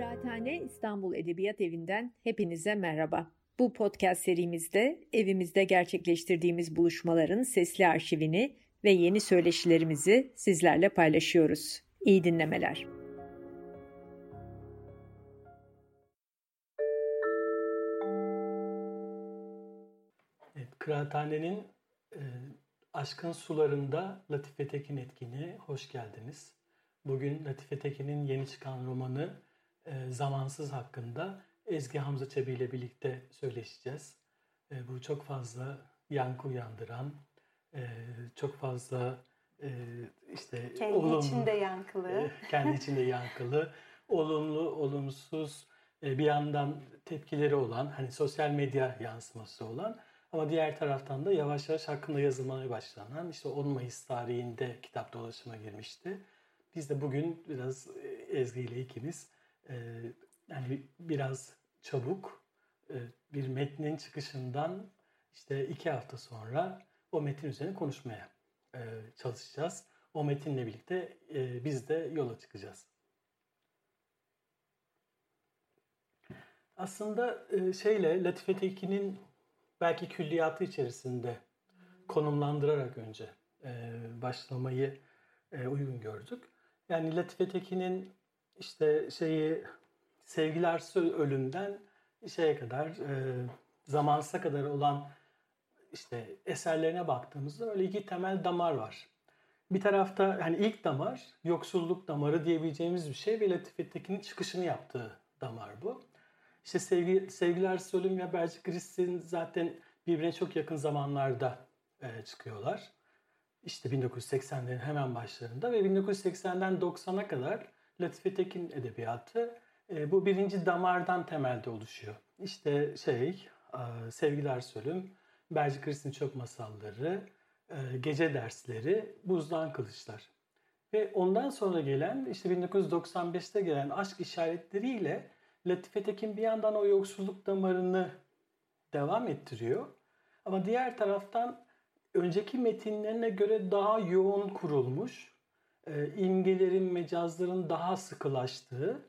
Kıraathane İstanbul Edebiyat Evi'nden hepinize merhaba. Bu podcast serimizde evimizde gerçekleştirdiğimiz buluşmaların sesli arşivini ve yeni söyleşilerimizi sizlerle paylaşıyoruz. İyi dinlemeler. Evet, Kıraathane'nin e, Aşkın Sularında Latife Tekin etkinliğe hoş geldiniz. Bugün Latife Tekin'in yeni çıkan romanı e, Zamansız hakkında Ezgi Hamza Çebi ile birlikte söyleşeceğiz. E, bu çok fazla yankı uyandıran, e, çok fazla e, işte kendi olumlu, içinde yankılı, e, kendi içinde yankılı, olumlu, olumsuz, e, bir yandan tepkileri olan, hani sosyal medya yansıması olan ama diğer taraftan da yavaş yavaş hakkında yazılmaya başlanan işte 10 Mayıs tarihinde kitap dolaşıma girmişti. Biz de bugün biraz e, Ezgi ile ikimiz yani biraz çabuk e, bir metnin çıkışından işte iki hafta sonra o metin üzerine konuşmaya çalışacağız. O metinle birlikte biz de yola çıkacağız. Aslında şeyle Latife Tekin'in belki külliyatı içerisinde konumlandırarak önce başlamayı uygun gördük. Yani Latife Tekin'in işte şeyi sevgiler ölümden şeye kadar e, zamansa kadar olan işte eserlerine baktığımızda öyle iki temel damar var. Bir tarafta hani ilk damar yoksulluk damarı diyebileceğimiz bir şey ve Latife Tekin'in çıkışını yaptığı damar bu. İşte sevgi, Sevgiler Sölüm ve Bercik Kristin zaten birbirine çok yakın zamanlarda e, çıkıyorlar işte 1980'lerin hemen başlarında ve 1980'den 90'a kadar Latife Tekin edebiyatı e, bu birinci damardan temelde oluşuyor. İşte şey, e, Sevgiler Sölüm, Berci Kristin Çok Masalları, e, Gece Dersleri, Buzdan Kılıçlar. Ve ondan sonra gelen işte 1995'te gelen aşk işaretleriyle Latife Tekin bir yandan o yoksulluk damarını devam ettiriyor. Ama diğer taraftan önceki metinlerine göre daha yoğun kurulmuş, e, imgelerin, mecazların daha sıkılaştığı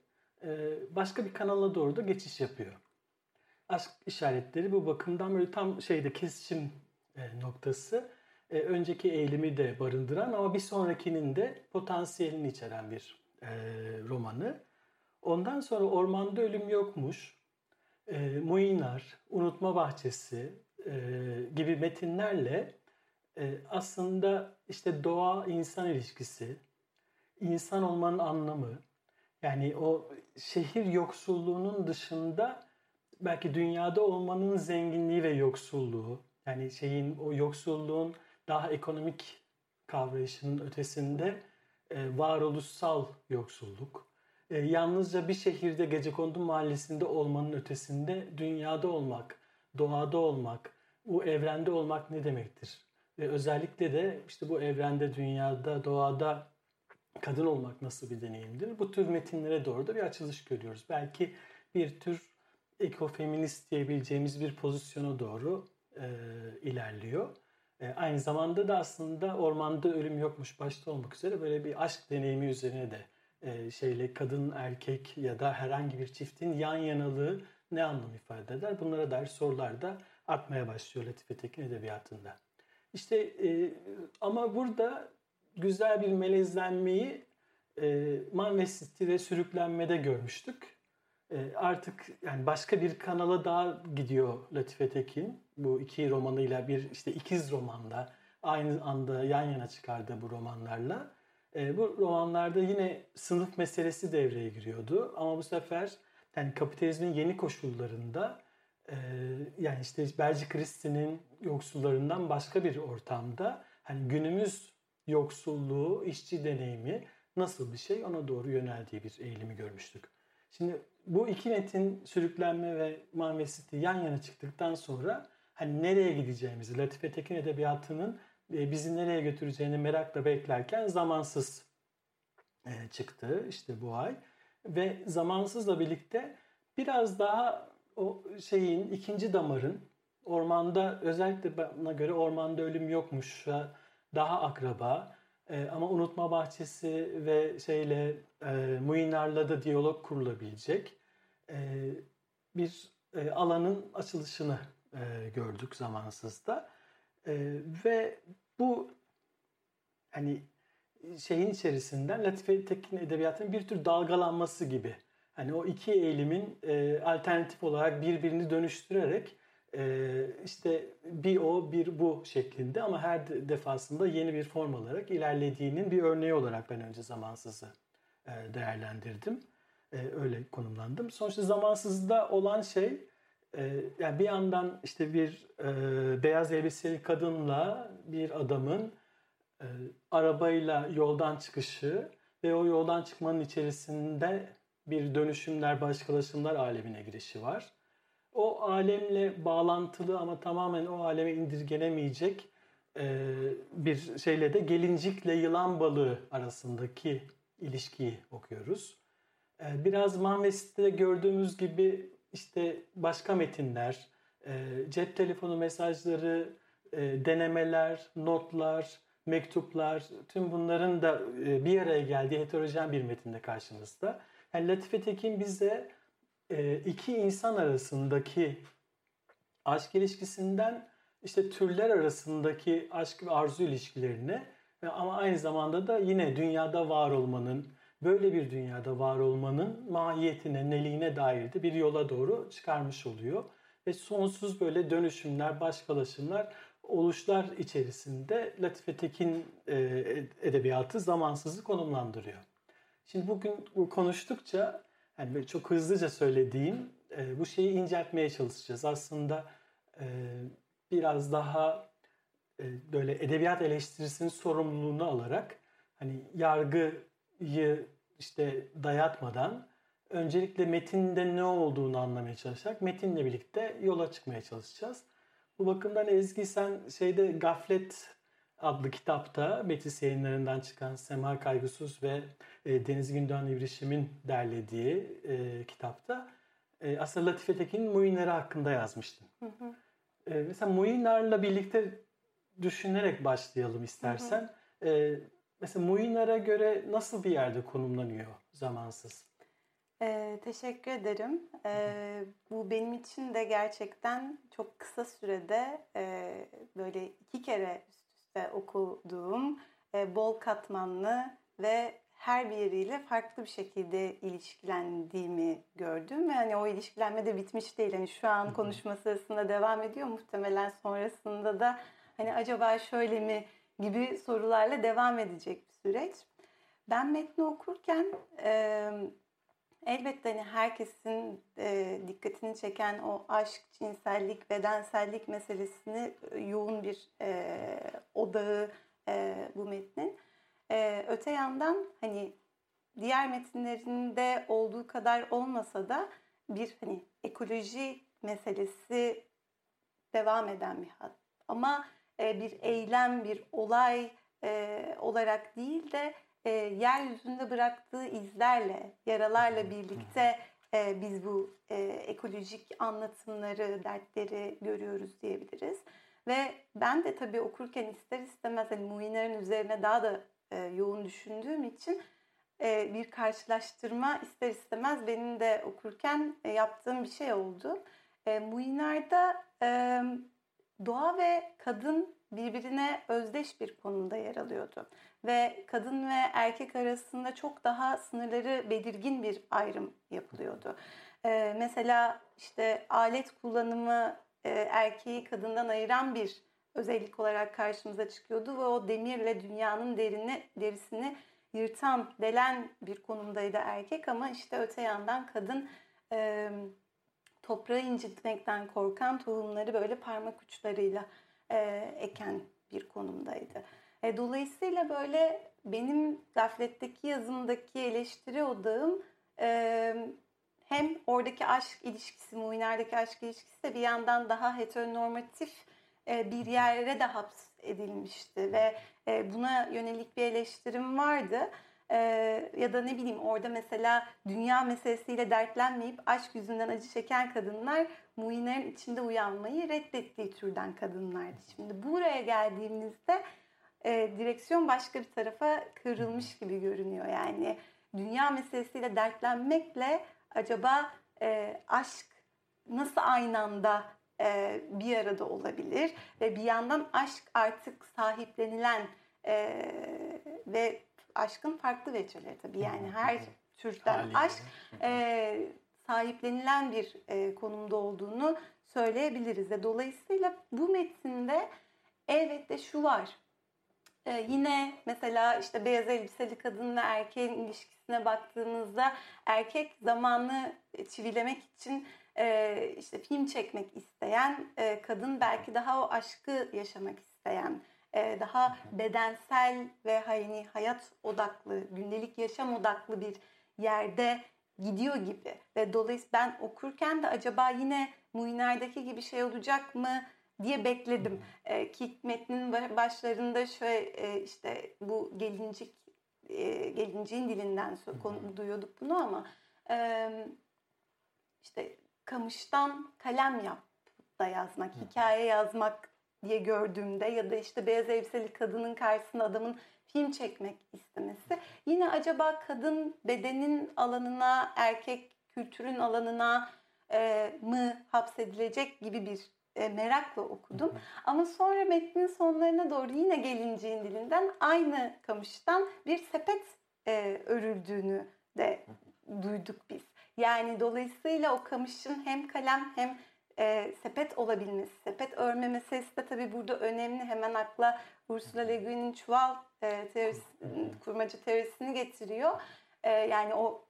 e, başka bir kanala doğru da geçiş yapıyor. Aşk işaretleri bu bakımdan böyle tam şeyde kesişim e, noktası. E, önceki eğilimi de barındıran ama bir sonrakinin de potansiyelini içeren bir romanı. Ondan sonra Ormanda Ölüm Yokmuş, e, Muinar, Unutma Bahçesi gibi metinlerle e, aslında işte doğa insan ilişkisi, insan olmanın anlamı, yani o şehir yoksulluğunun dışında belki dünyada olmanın zenginliği ve yoksulluğu, yani şeyin o yoksulluğun daha ekonomik kavrayışının ötesinde e, varoluşsal yoksulluk. E, yalnızca bir şehirde Gecekondu mahallesinde olmanın ötesinde dünyada olmak, doğada olmak, bu evrende olmak ne demektir? Ve özellikle de işte bu evrende, dünyada, doğada kadın olmak nasıl bir deneyimdir? Bu tür metinlere doğru da bir açılış görüyoruz. Belki bir tür ekofeminist diyebileceğimiz bir pozisyona doğru e, ilerliyor. E, aynı zamanda da aslında ormanda ölüm yokmuş başta olmak üzere böyle bir aşk deneyimi üzerine de e, şeyle kadın, erkek ya da herhangi bir çiftin yan yanalığı ne anlam ifade eder? Bunlara dair sorular da artmaya başlıyor Latife Tekin edebiyatında. İşte e, ama burada güzel bir melezlenmeyi e, manvesiti ve sürüklenmede görmüştük. E, artık yani başka bir kanala daha gidiyor Latife Tekin. Bu iki romanıyla bir işte ikiz romanda aynı anda yan yana çıkardı bu romanlarla. E, bu romanlarda yine sınıf meselesi devreye giriyordu. Ama bu sefer yani kapitalizmin yeni koşullarında ee, yani işte Belci Kristin'in yoksullarından başka bir ortamda hani günümüz yoksulluğu, işçi deneyimi nasıl bir şey ona doğru yöneldiği bir eğilimi görmüştük. Şimdi bu iki netin sürüklenme ve manvesiti yan yana çıktıktan sonra hani nereye gideceğimizi, Latife Tekin Edebiyatı'nın e, bizi nereye götüreceğini merakla beklerken zamansız e, çıktı işte bu ay. Ve zamansızla birlikte biraz daha o şeyin ikinci damarın ormanda özellikle bana göre ormanda ölüm yokmuş daha akraba E, ama Unutma Bahçesi ve şeyle e, Muinar'la da diyalog kurulabilecek e, bir e, alanın açılışını e, gördük zamansızda. Ve bu hani şeyin içerisinden Latife Tekin edebiyatının bir tür dalgalanması gibi. Hani o iki eğilimin e, alternatif olarak birbirini dönüştürerek e, işte bir o bir bu şeklinde ama her defasında yeni bir form alarak ilerlediğinin bir örneği olarak ben önce zamansızı e, değerlendirdim. E, öyle konumlandım. Sonuçta zamansızda olan şey e, yani bir yandan işte bir e, beyaz elbiseli kadınla bir adamın e, arabayla yoldan çıkışı ve o yoldan çıkmanın içerisinde bir dönüşümler, başkalaşımlar alemine girişi var. O alemle bağlantılı ama tamamen o aleme indirgenemeyecek e, bir şeyle de gelincikle yılan balığı arasındaki ilişkiyi okuyoruz. E, biraz Mahmes'te gördüğümüz gibi işte başka metinler, e, cep telefonu mesajları, denemeler, notlar, mektuplar, tüm bunların da bir araya geldiği heterojen bir metinde karşımızda. Yani Latife Tekin bize e, iki insan arasındaki aşk ilişkisinden işte türler arasındaki aşk ve arzu ilişkilerine ama aynı zamanda da yine dünyada var olmanın, böyle bir dünyada var olmanın mahiyetine, neliğine dair de bir yola doğru çıkarmış oluyor. Ve sonsuz böyle dönüşümler, başkalaşımlar, oluşlar içerisinde Latife Tekin e, edebiyatı zamansızı konumlandırıyor. Şimdi bugün konuştukça yani böyle çok hızlıca söylediğim e, bu şeyi inceltmeye çalışacağız. Aslında e, biraz daha e, böyle edebiyat eleştirisinin sorumluluğunu alarak hani yargıyı işte dayatmadan öncelikle metinde ne olduğunu anlamaya çalışarak metinle birlikte yola çıkmaya çalışacağız. Bu bakımdan Ezgi sen şeyde Gaflet adlı kitapta Metis yayınlarından çıkan Sema Kaygısız ve e, Deniz Gündoğan İbrişim'in derlediği e, kitapta e, aslında Latife Tekin'in Muinleri hakkında yazmıştın. Hı hı. E, mesela Muinar'la birlikte düşünerek başlayalım istersen. Hı hı. E, mesela Muinar'a göre nasıl bir yerde konumlanıyor zamansız? Ee, teşekkür ederim. Ee, bu benim için de gerçekten çok kısa sürede e, böyle iki kere üste okuduğum e, bol katmanlı ve her bir yeriyle farklı bir şekilde ilişkilendiğimi gördüm. Yani o ilişkilenme de bitmiş değil. Hani şu an konuşma sırasında devam ediyor. Muhtemelen sonrasında da hani acaba şöyle mi gibi sorularla devam edecek bir süreç. Ben metni okurken e, elbette hani herkesin e, dikkatini çeken o aşk, cinsellik, bedensellik meselesini e, yoğun bir e, odağı e, bu metnin. Ee, öte yandan hani diğer metinlerinde olduğu kadar olmasa da bir hani ekoloji meselesi devam eden bir hat. Ama e, bir eylem, bir olay e, olarak değil de e, yeryüzünde bıraktığı izlerle, yaralarla birlikte e, biz bu e, ekolojik anlatımları, dertleri görüyoruz diyebiliriz. Ve ben de tabii okurken ister istemez hani Muiner'in üzerine daha da e, yoğun düşündüğüm için e, bir karşılaştırma ister istemez benim de okurken e, yaptığım bir şey oldu. E, Muinar'da e, doğa ve kadın birbirine özdeş bir konumda yer alıyordu. Ve kadın ve erkek arasında çok daha sınırları belirgin bir ayrım yapılıyordu. Ee, mesela işte alet kullanımı e, erkeği kadından ayıran bir özellik olarak karşımıza çıkıyordu ve o demirle dünyanın derini, derisini yırtan, delen bir konumdaydı erkek ama işte öte yandan kadın e, toprağı incitmekten korkan tohumları böyle parmak uçlarıyla e, eken bir konumdaydı. E, dolayısıyla böyle benim gafletteki yazımdaki eleştiri odağım e, hem oradaki aşk ilişkisi, Muiner'deki aşk ilişkisi de bir yandan daha heteronormatif e, bir yere de hapsedilmişti ve e, buna yönelik bir eleştirim vardı. E, ya da ne bileyim orada mesela dünya meselesiyle dertlenmeyip aşk yüzünden acı çeken kadınlar Muiner'in içinde uyanmayı reddettiği türden kadınlardı. Şimdi buraya geldiğimizde e, direksiyon başka bir tarafa kırılmış gibi görünüyor. Yani dünya meselesiyle dertlenmekle acaba e, aşk nasıl aynı anda e, bir arada olabilir ve bir yandan aşk artık sahiplenilen e, ve aşkın farklı veceleri tabii yani her türden Haliyle. aşk e, sahiplenilen bir e, konumda olduğunu söyleyebiliriz. Ve dolayısıyla bu metinde elbette şu var. Ee, yine mesela işte beyaz elbiseli kadınla erkeğin ilişkisine baktığımızda erkek zamanı çivilemek için e, işte film çekmek isteyen, e, kadın belki daha o aşkı yaşamak isteyen, e, daha bedensel ve hani hayat odaklı, gündelik yaşam odaklı bir yerde gidiyor gibi. Ve dolayısıyla ben okurken de acaba yine Muiner'deki gibi şey olacak mı diye bekledim. E, ki metnin başlarında şöyle e, işte bu gelincik e, gelinciğin dilinden konu, duyuyorduk bunu ama e, işte kamıştan kalem yap da yazmak, hikaye yazmak diye gördüğümde ya da işte beyaz elbiseli kadının karşısında adamın film çekmek istemesi. Yine acaba kadın bedenin alanına, erkek kültürün alanına e, mı hapsedilecek gibi bir e, merakla okudum. Ama sonra metnin sonlarına doğru yine gelinciğin dilinden aynı kamıştan bir sepet e, örüldüğünü de duyduk biz. Yani dolayısıyla o kamışın hem kalem hem e, sepet olabilmesi, sepet örme meselesi de tabii burada önemli. Hemen akla Ursula Le Guin'in çuval e, teorisi, kurmaca teorisini getiriyor. E, yani o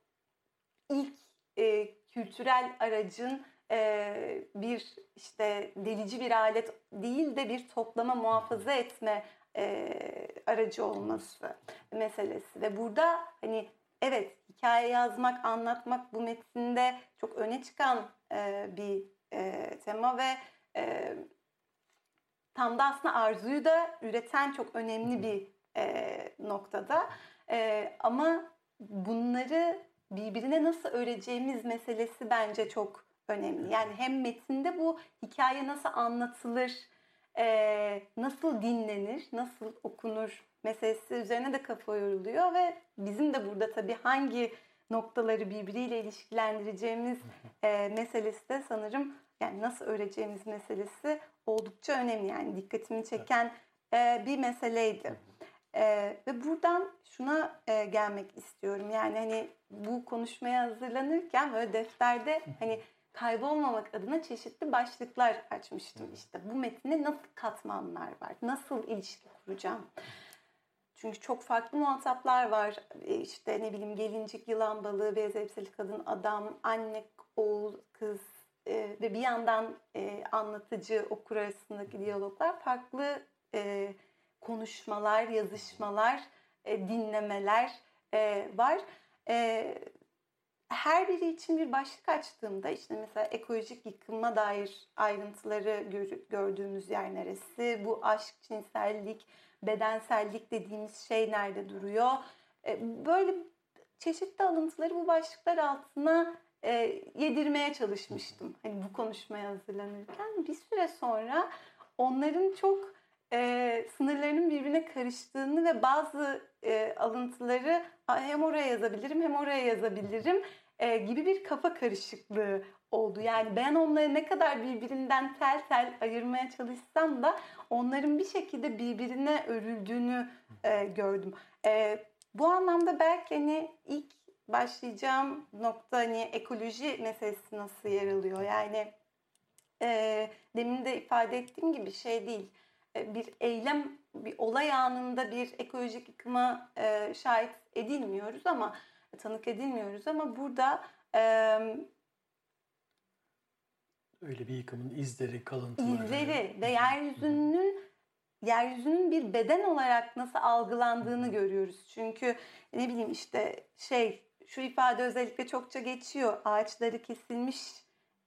ilk e, kültürel aracın e, bir işte delici bir alet değil de bir toplama muhafaza etme e, aracı olması meselesi ve burada hani evet hikaye yazmak anlatmak bu metinde çok öne çıkan e, bir e, tema ve e, tam da aslında arzuyu da üreten çok önemli bir e, noktada. E, ama bunları birbirine nasıl öreceğimiz meselesi bence çok önemli. Yani hem metinde bu hikaye nasıl anlatılır, e, nasıl dinlenir, nasıl okunur meselesi üzerine de kafa yoruluyor ve bizim de burada tabii hangi noktaları birbiriyle ilişkilendireceğimiz e, meselesi de sanırım yani nasıl öreceğimiz meselesi oldukça önemli. Yani dikkatimi çeken e, bir meseleydi. E, ve buradan şuna e, gelmek istiyorum. Yani hani bu konuşmaya hazırlanırken böyle defterde hani kaybolmamak adına çeşitli başlıklar açmıştım. İşte bu metinde nasıl katmanlar var? Nasıl ilişki kuracağım? Çünkü çok farklı muhataplar var. E, işte ne bileyim gelincik, yılan balığı, beyaz elbiseli kadın, adam, anne, oğul, kız e, ve bir yandan e, anlatıcı, okur arasındaki diyaloglar farklı e, konuşmalar, yazışmalar, e, dinlemeler e, var. E, her biri için bir başlık açtığımda işte mesela ekolojik yıkıma dair ayrıntıları gördüğümüz yer neresi, bu aşk, cinsellik, bedensellik dediğimiz şey nerede duruyor? E, böyle çeşitli alıntıları bu başlıklar altına e, yedirmeye çalışmıştım. Hani bu konuşmaya hazırlanırken bir süre sonra onların çok e, sınırlarının birbirine karıştığını ve bazı alıntıları hem oraya yazabilirim hem oraya yazabilirim gibi bir kafa karışıklığı oldu. Yani ben onları ne kadar birbirinden tel tel ayırmaya çalışsam da onların bir şekilde birbirine örüldüğünü e, gördüm. E, bu anlamda belki hani ilk başlayacağım nokta hani ekoloji meselesi nasıl yer alıyor? Yani e, demin de ifade ettiğim gibi şey değil. E, bir eylem, bir olay anında bir ekolojik yıkıma e, şahit edilmiyoruz ama tanık edilmiyoruz ama burada e, öyle bir yıkımın izleri, kalıntıları. İzleri ve yeryüzünün yeryüzünün bir beden olarak nasıl algılandığını görüyoruz. Çünkü ne bileyim işte şey şu ifade özellikle çokça geçiyor. Ağaçları kesilmiş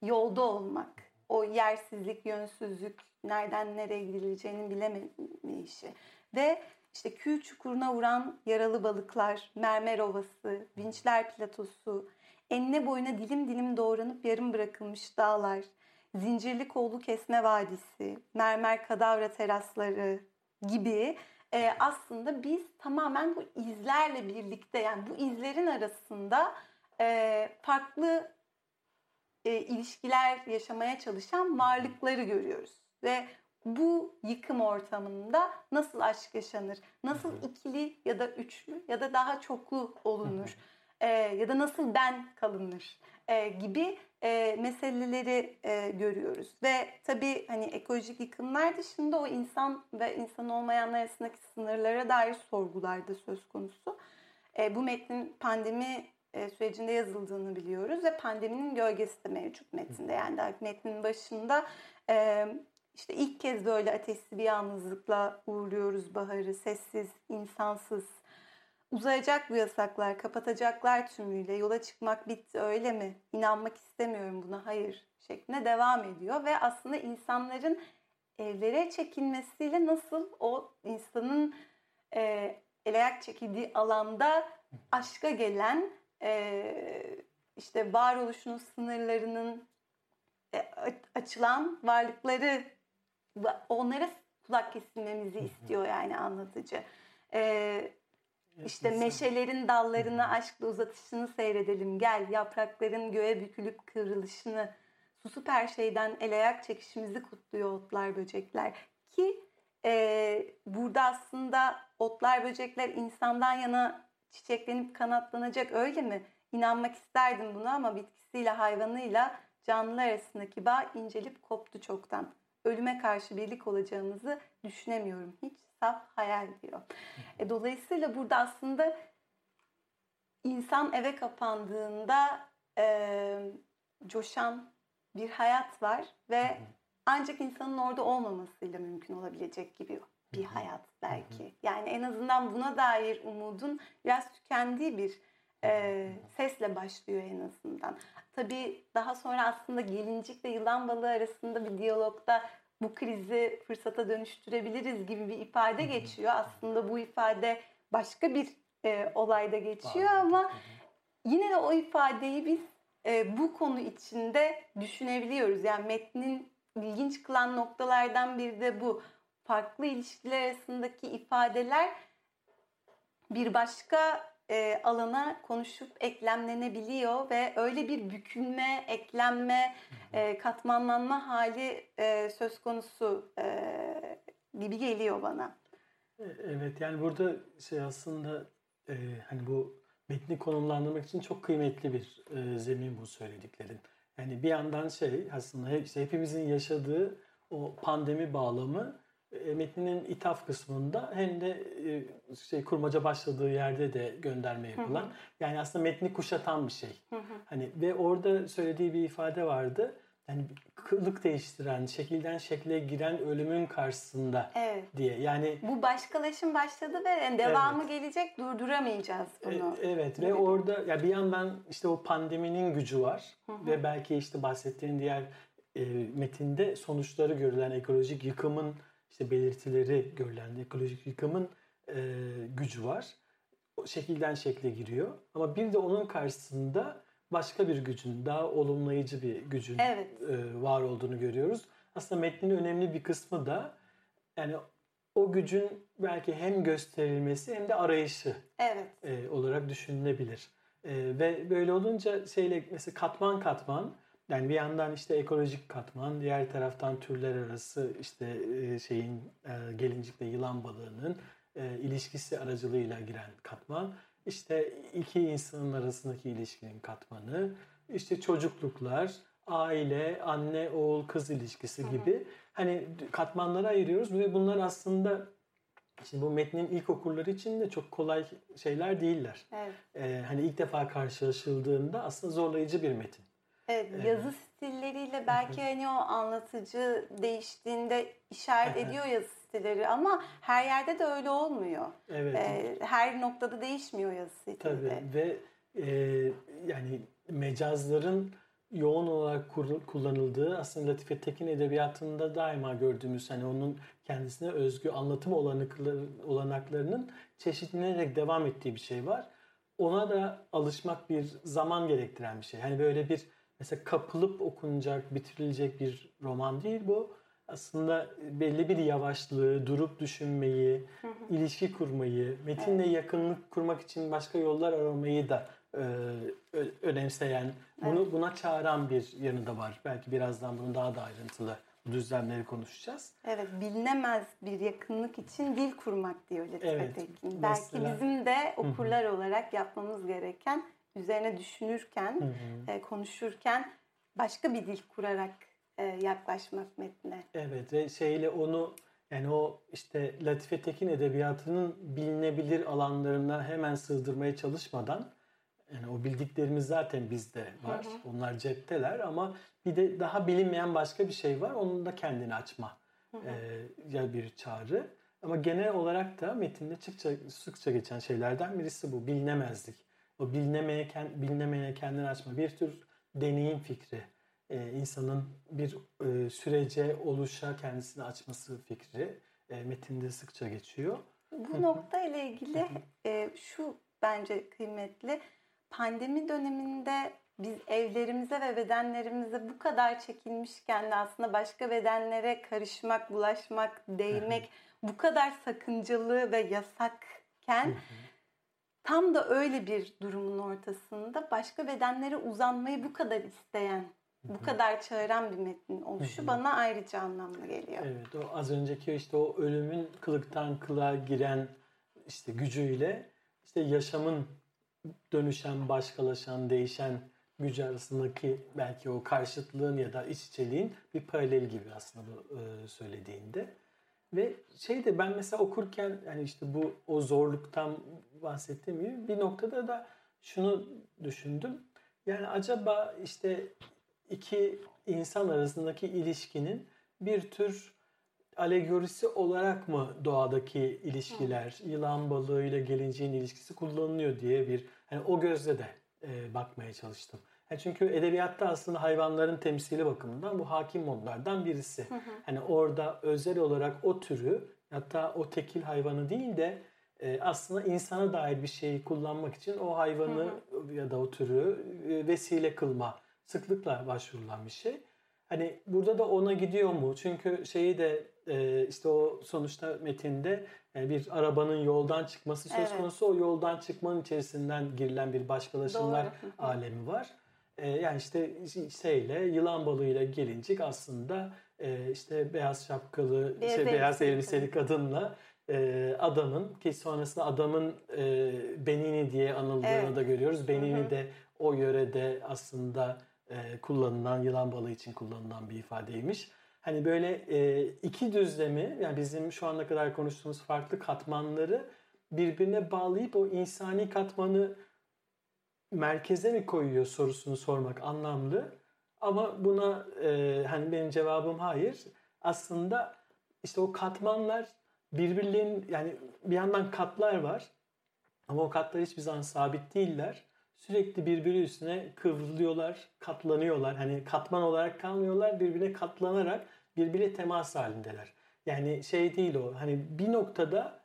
yolda olmak. O yersizlik, yönsüzlük, nereden nereye gidileceğini bilemeyişi. Ve işte kül çukuruna vuran yaralı balıklar, mermer ovası, vinçler platosu, enine boyuna dilim dilim doğranıp yarım bırakılmış dağlar, zincirli kollu kesme vadisi, mermer kadavra terasları gibi e, aslında biz tamamen bu izlerle birlikte yani bu izlerin arasında e, farklı e, ilişkiler yaşamaya çalışan varlıkları görüyoruz. Ve bu yıkım ortamında nasıl aşk yaşanır, nasıl ikili ya da üçlü ya da daha çoklu olunur e, ya da nasıl ben kalınır e, gibi e, meseleleri e, görüyoruz. Ve tabii hani ekolojik yıkımlar dışında o insan ve insan olmayanlar arasındaki sınırlara dair sorgular da söz konusu. E, bu metnin pandemi e, sürecinde yazıldığını biliyoruz ve pandeminin gölgesi de mevcut metinde. Yani daha metnin başında e, işte ilk kez böyle ateşli bir yalnızlıkla uğurluyoruz baharı. Sessiz, insansız. Uzayacak bu yasaklar, kapatacaklar tümüyle. Yola çıkmak bitti öyle mi? İnanmak istemiyorum buna, hayır şeklinde devam ediyor. Ve aslında insanların evlere çekilmesiyle nasıl o insanın e, el ayak çekildiği alanda aşka gelen e, işte varoluşunun sınırlarının e, açılan varlıkları onlara kulak kesilmemizi istiyor yani anlatıcı. Ee, işte meşelerin dallarını aşkla uzatışını seyredelim. Gel yaprakların göğe bükülüp kıvrılışını. Susup her şeyden el ayak çekişimizi kutluyor otlar böcekler. Ki e, burada aslında otlar böcekler insandan yana çiçeklenip kanatlanacak öyle mi? İnanmak isterdim buna ama bitkisiyle hayvanıyla canlılar arasındaki bağ incelip koptu çoktan ölüme karşı birlik olacağımızı düşünemiyorum. Hiç saf hayal diyor. E, dolayısıyla burada aslında insan eve kapandığında e, coşan bir hayat var ve ancak insanın orada olmamasıyla mümkün olabilecek gibi bir hayat belki. Yani en azından buna dair umudun biraz tükendiği bir e, sesle başlıyor en azından. Tabii daha sonra aslında gelincik ve yılan balığı arasında bir diyalogda bu krizi fırsata dönüştürebiliriz gibi bir ifade geçiyor. Aslında bu ifade başka bir e, olayda geçiyor ama yine de o ifadeyi biz e, bu konu içinde düşünebiliyoruz. Yani metnin ilginç kılan noktalardan biri de bu. Farklı ilişkiler arasındaki ifadeler bir başka e, alana konuşup eklemlenebiliyor ve öyle bir bükülme, eklenme, e, katmanlanma hali e, söz konusu e, gibi geliyor bana. E, evet yani burada şey aslında e, hani bu metni konumlandırmak için çok kıymetli bir e, zemin bu söylediklerin. Yani bir yandan şey aslında işte hepimizin yaşadığı o pandemi bağlamı metninin ithaf kısmında hem de e, şey kurmaca başladığı yerde de gönderme yapılan. Hı hı. Yani aslında metni kuşatan bir şey. Hı hı. Hani ve orada söylediği bir ifade vardı. Yani kılık değiştiren, şekilden şekle giren ölümün karşısında evet. diye. Yani bu başkalaşım başladı ve yani devamı evet. gelecek durduramayacağız bunu. E, evet ve orada ya bir yandan işte o pandeminin gücü var hı hı. ve belki işte bahsettiğin diğer e, metinde sonuçları görülen ekolojik yıkımın işte belirtileri görülen ekolojik yıkımın e, gücü var. O şekilden şekle giriyor. Ama bir de onun karşısında başka bir gücün, daha olumlayıcı bir gücün evet. e, var olduğunu görüyoruz. Aslında metnin önemli bir kısmı da yani o gücün belki hem gösterilmesi hem de arayışı evet. e, olarak düşünülebilir. E, ve böyle olunca şeyle mesela katman katman yani bir yandan işte ekolojik katman, diğer taraftan türler arası işte e, şeyin e, gelincikle yılan balığının e, ilişkisi aracılığıyla giren katman, işte iki insanın arasındaki ilişkinin katmanı, işte çocukluklar, aile, anne, oğul, kız ilişkisi gibi hani katmanlara ayırıyoruz ve bunlar aslında Şimdi bu metnin ilk okurları için de çok kolay şeyler değiller. Evet. Ee, hani ilk defa karşılaşıldığında aslında zorlayıcı bir metin. Evet, yazı stilleriyle belki hani o anlatıcı değiştiğinde işaret ediyor yazı stilleri ama her yerde de öyle olmuyor. Evet. Ee, her noktada değişmiyor yazı stili. Tabii ve e, yani mecazların yoğun olarak kullanıldığı aslında Latife Tekin edebiyatında daima gördüğümüz hani onun kendisine özgü anlatım olanakları, olanaklarının çeşitlenerek devam ettiği bir şey var. Ona da alışmak bir zaman gerektiren bir şey. Hani böyle bir mesela kapılıp okunacak, bitirilecek bir roman değil bu. aslında belli bir yavaşlığı, durup düşünmeyi, ilişki kurmayı, metinle evet. yakınlık kurmak için başka yollar aramayı da e, önemseyen, bunu evet. buna çağıran bir yanı da var. Belki birazdan bunu daha da ayrıntılı düzlemleri konuşacağız. Evet, bilinemez bir yakınlık için dil kurmak diyor Latife evet, Tekin. Belki bizim de okurlar Hı-hı. olarak yapmamız gereken, üzerine düşünürken, e, konuşurken başka bir dil kurarak e, yaklaşmak metne. Evet ve şeyle onu yani o işte Latife Tekin edebiyatının bilinebilir alanlarına hemen sığdırmaya çalışmadan yani o bildiklerimiz zaten bizde var. Hı hı. Onlar cepteler ama bir de daha bilinmeyen başka bir şey var. Onun da kendini açma hı hı. E, ya bir çağrı. Ama genel olarak da metinde sıkça, sıkça geçen şeylerden birisi bu. Bilinemezlik. O bilinemeye, bilinemeye kendini açma. Bir tür deneyim fikri e, insanın bir e, sürece, oluşa kendisini açması fikri e, metinde sıkça geçiyor. Bu nokta ile ilgili e, şu bence kıymetli. Pandemi döneminde biz evlerimize ve bedenlerimize bu kadar çekilmişken de aslında başka bedenlere karışmak, bulaşmak, değmek bu kadar sakıncalı ve yasakken tam da öyle bir durumun ortasında başka bedenlere uzanmayı bu kadar isteyen bu kadar çağıran bir metnin oluşu bana ayrıca anlamlı geliyor. Evet o az önceki işte o ölümün kılıktan kılığa giren işte gücüyle işte yaşamın dönüşen, başkalaşan, değişen gücü arasındaki belki o karşıtlığın ya da iç içeliğin bir paralel gibi aslında bu söylediğinde. Ve şey de ben mesela okurken yani işte bu o zorluktan bahsettiğim gibi bir noktada da şunu düşündüm. Yani acaba işte iki insan arasındaki ilişkinin bir tür alegorisi olarak mı doğadaki ilişkiler, Hı. yılan balığı ile gelinciğin ilişkisi kullanılıyor diye bir hani o gözle de e, bakmaya çalıştım. Yani çünkü edebiyatta aslında hayvanların temsili bakımından bu hakim modlardan birisi. Hı hı. Hani orada özel olarak o türü hatta o tekil hayvanı değil de e, aslında insana dair bir şeyi kullanmak için o hayvanı hı hı. ya da o türü e, vesile kılma sıklıkla başvurulan bir şey. Hani burada da ona gidiyor mu? Çünkü şeyi de e, işte o sonuçta metinde bir arabanın yoldan çıkması söz evet. konusu. O yoldan çıkmanın içerisinden girilen bir başkalaşımlar Doğru. alemi var. E, yani işte şeyle yılan balığıyla gelincik aslında e, işte beyaz şapkalı, beyaz, şey, beyaz elbiseli kadınla e, adamın ki sonrasında adamın e, Benini diye anıldığını evet. da görüyoruz. Benini de o yörede aslında e, kullanılan yılan balığı için kullanılan bir ifadeymiş. Hani böyle e, iki düzlemi yani bizim şu ana kadar konuştuğumuz farklı katmanları birbirine bağlayıp o insani katmanı merkeze mi koyuyor sorusunu sormak anlamlı. Ama buna e, hani benim cevabım hayır. Aslında işte o katmanlar birbirlerinin yani bir yandan katlar var ama o katlar hiçbir zaman sabit değiller sürekli birbiri üstüne kıvrılıyorlar, katlanıyorlar. Hani katman olarak kalmıyorlar, birbirine katlanarak birbirine temas halindeler. Yani şey değil o. Hani bir noktada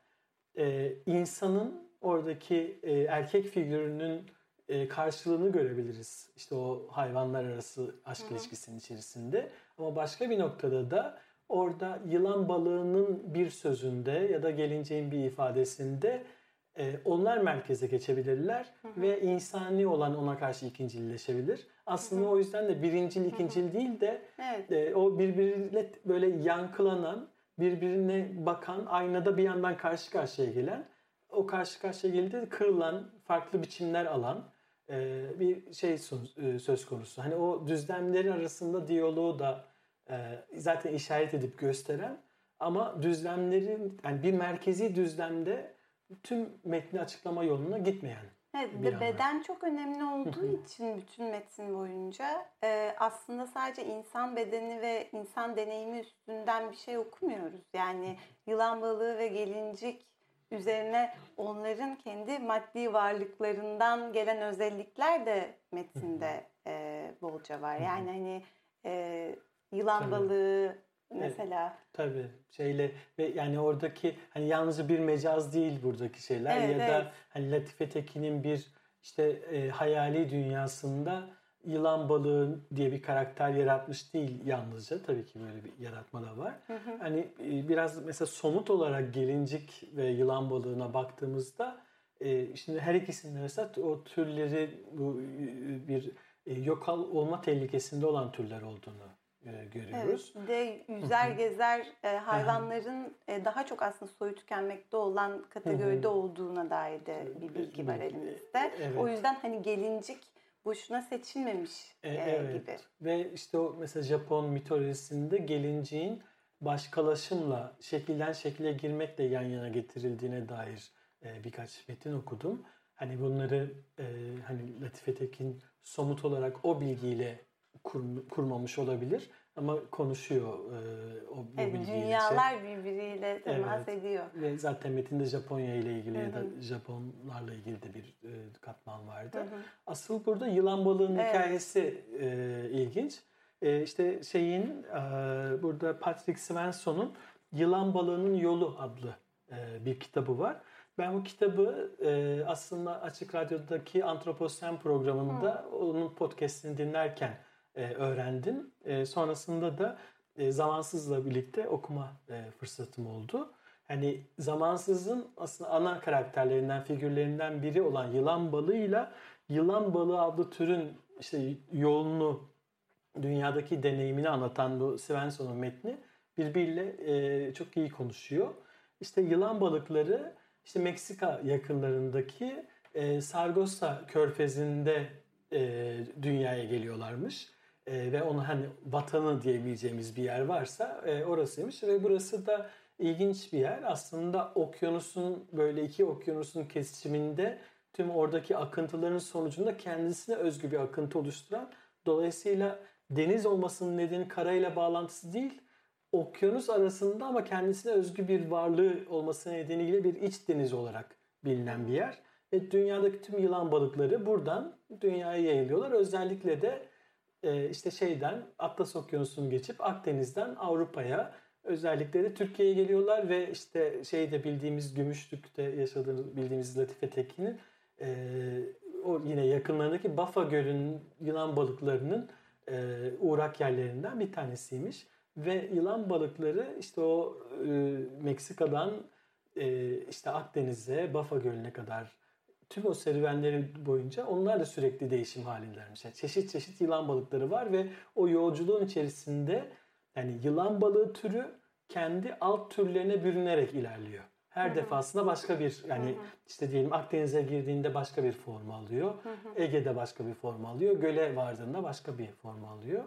e, insanın oradaki e, erkek figürünün e, karşılığını görebiliriz. İşte o hayvanlar arası aşk Hı-hı. ilişkisinin içerisinde. Ama başka bir noktada da orada yılan balığının bir sözünde ya da gelinceğin bir ifadesinde e, onlar merkeze geçebilirler hı hı. ve insani olan ona karşı ikincilleşebilir. Aslında hı hı. o yüzden de birincil ikincil hı hı. değil de evet. e, o birbiriyle böyle yankılanan, birbirine bakan, aynada bir yandan karşı karşıya gelen, o karşı karşıya geldiğinde kırılan, farklı biçimler alan bir şey söz, e, söz konusu. Hani o düzlemleri arasında diyaloğu da e, zaten işaret edip gösteren ama düzlemlerin yani bir merkezi düzlemde tüm metni açıklama yoluna gitmeyen. Evet, bir beden anlam. çok önemli olduğu için bütün metin boyunca e, aslında sadece insan bedeni ve insan deneyimi üstünden bir şey okumuyoruz. Yani yılan balığı ve gelincik üzerine onların kendi maddi varlıklarından gelen özellikler de metinde e, bolca var. Yani hani e, yılan balığı mesela. Evet, tabii şeyle ve yani oradaki hani yalnızca bir mecaz değil buradaki şeyler evet, ya evet. da hani Latife Tekin'in bir işte e, hayali dünyasında yılan balığı diye bir karakter yaratmış değil yalnızca. Tabii ki böyle bir yaratma da var. Hı hı. Hani e, biraz mesela somut olarak gelincik ve yılan balığına baktığımızda e, şimdi her ikisinde mesela o türleri bu e, bir yok olma tehlikesinde olan türler olduğunu görüyoruz. Evet, de yüzer gezer hayvanların daha çok aslında soyu tükenmekte olan kategoride olduğuna dair de bir bilgi var elimizde. Evet. O yüzden hani gelincik boşuna seçilmemiş E, e, evet. gibi. Ve işte o mesela Japon mitolojisinde gelinciğin başkalaşımla şekilden şekile girmekle yan yana getirildiğine dair e, birkaç metin okudum. Hani bunları e, hani Latife Tekin somut olarak o bilgiyle kur- kurmamış olabilir ama konuşuyor e, o bu Evet, bilgiyle. dünyalar birbiriyle temas Evet. ediyor. Ve zaten metinde Japonya ile ilgili ya Hı da hı. Japonlarla ilgili de bir e, katman vardı. Hı hı. Asıl burada yılan balığının Evet. hikayesi e, ilginç. E, işte şeyin e, burada Patrick Svensson'un Yılan Balığının Yolu adlı e, bir kitabı var. Ben bu kitabı e, aslında Açık Radyo'daki Antroposen programında onun podcastini dinlerken öğrendim. E, sonrasında da e, Zamansız'la birlikte okuma e, fırsatım oldu. Hani Zamansız'ın aslında ana karakterlerinden, figürlerinden biri olan yılan balığıyla yılan balığı adlı türün işte yolunu, dünyadaki deneyimini anlatan bu Svensson'un metni birbiriyle e, çok iyi konuşuyor. İşte yılan balıkları işte Meksika yakınlarındaki e, Sargossa körfezinde e, dünyaya geliyorlarmış. E, ve onu hani vatanı diyebileceğimiz bir yer varsa e, orasıymış ve burası da ilginç bir yer. Aslında okyanusun böyle iki okyanusun kesişiminde tüm oradaki akıntıların sonucunda kendisine özgü bir akıntı oluşturan dolayısıyla deniz olmasının nedeni karayla bağlantısı değil okyanus arasında ama kendisine özgü bir varlığı olması nedeniyle bir iç deniz olarak bilinen bir yer. Ve dünyadaki tüm yılan balıkları buradan dünyaya yayılıyorlar. Özellikle de e, işte şeyden Atlas Okyanusu'nu geçip Akdeniz'den Avrupa'ya özellikle de Türkiye'ye geliyorlar ve işte şeyde bildiğimiz Gümüşlük'te yaşadığını bildiğimiz Latife Tekin'in e, o yine yakınlarındaki Bafa Gölü'nün yılan balıklarının e, uğrak yerlerinden bir tanesiymiş. Ve yılan balıkları işte o e, Meksika'dan e, işte Akdeniz'e, Bafa Gölü'ne kadar tüm o serüvenleri boyunca onlar da sürekli değişim halindelermiş. Yani çeşit çeşit yılan balıkları var ve o yolculuğun içerisinde yani yılan balığı türü kendi alt türlerine bürünerek ilerliyor. Her Hı hı. defasında başka bir yani Hı hı. işte diyelim Akdeniz'e girdiğinde başka bir form alıyor. Hı hı. Ege'de başka bir form alıyor. Göle vardığında başka bir form alıyor.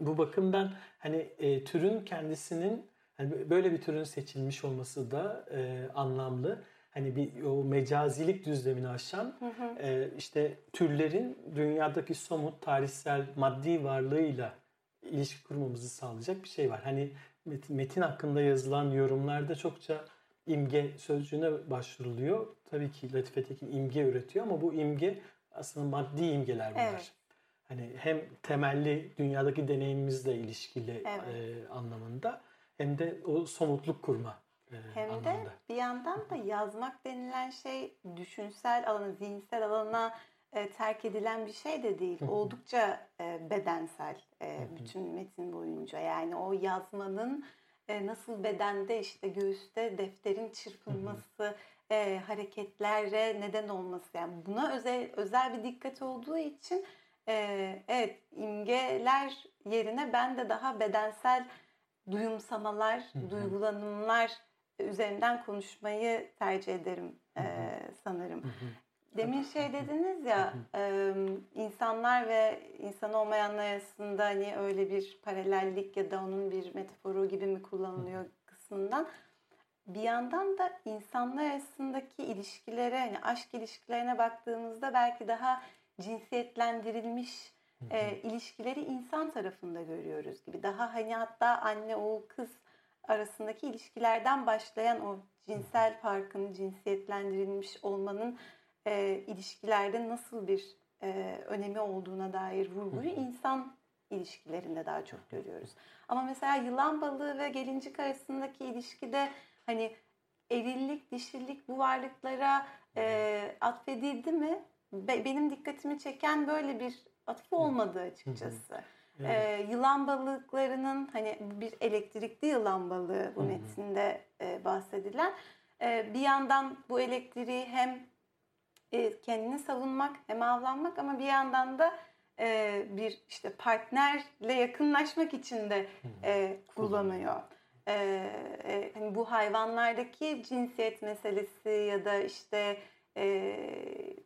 Bu bakımdan hani e, türün kendisinin hani böyle bir türün seçilmiş olması da e, anlamlı. Hani bir o mecazilik düzlemini aşan Hı hı. e, işte türlerin dünyadaki somut tarihsel maddi varlığıyla ilişki kurmamızı sağlayacak bir şey var. Hani metin, metin hakkında yazılan yorumlarda çokça imge sözcüğüne başvuruluyor. Tabii ki Latife Tekin imge üretiyor ama bu imge aslında maddi imgeler bunlar. Evet. Hani hem temelli dünyadaki deneyimimizle ilişkili Evet. e, anlamında hem de o somutluk kurma e, Hem de anlamında. bir yandan da yazmak denilen şey düşünsel alana, zihinsel alana e, terk edilen bir şey de değil. Oldukça e, bedensel e, bütün metin boyunca. Yani o yazmanın e, nasıl bedende işte göğüste defterin çırpınması, e, hareketlere neden olması. Yani buna özel özel bir dikkat olduğu için e, evet imgeler yerine ben de daha bedensel duyumsamalar, duygulanımlar üzerinden konuşmayı tercih ederim e, sanırım. Demin şey dediniz ya e, insanlar ve insan olmayanlar arasında hani öyle bir paralellik ya da onun bir metaforu gibi mi kullanılıyor kısmından. Bir yandan da insanlar arasındaki ilişkilere hani aşk ilişkilerine baktığımızda belki daha cinsiyetlendirilmiş e, ilişkileri insan tarafında görüyoruz gibi. Daha hani hatta anne oğul kız arasındaki ilişkilerden başlayan o cinsel farkın, cinsiyetlendirilmiş olmanın e, ilişkilerde nasıl bir e, önemi olduğuna dair vurguyu insan ilişkilerinde daha çok görüyoruz. Ama mesela yılan balığı ve gelincik arasındaki ilişkide hani erillik, dişillik bu varlıklara e, atfedildi mi? Be- benim dikkatimi çeken böyle bir atıf olmadığı açıkçası. Evet. Ee, yılan balıklarının hani bir elektrikli yılan balığı bu metinde e, bahsedilen. E, bir yandan bu elektriği hem e, kendini savunmak hem avlanmak ama bir yandan da e, bir işte partnerle yakınlaşmak için de e, kullanıyor. E, e, hani bu hayvanlardaki cinsiyet meselesi ya da işte e,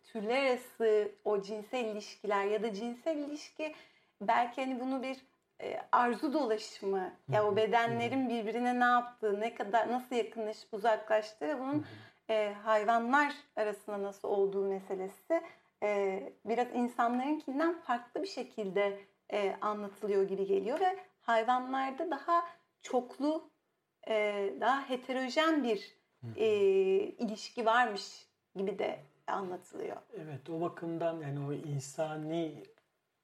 türler arası o cinsel ilişkiler ya da cinsel ilişki belki hani bunu bir e, arzu dolaşımı ya o bedenlerin birbirine ne yaptığı, ne kadar nasıl yakınlaşıp uzaklaştığı bunun e, hayvanlar arasında nasıl olduğu meselesi e, biraz insanlarınkinden farklı bir şekilde e, anlatılıyor gibi geliyor ve hayvanlarda daha çoklu, e, daha heterojen bir e, ilişki varmış gibi de anlatılıyor. Evet o bakımdan yani o insani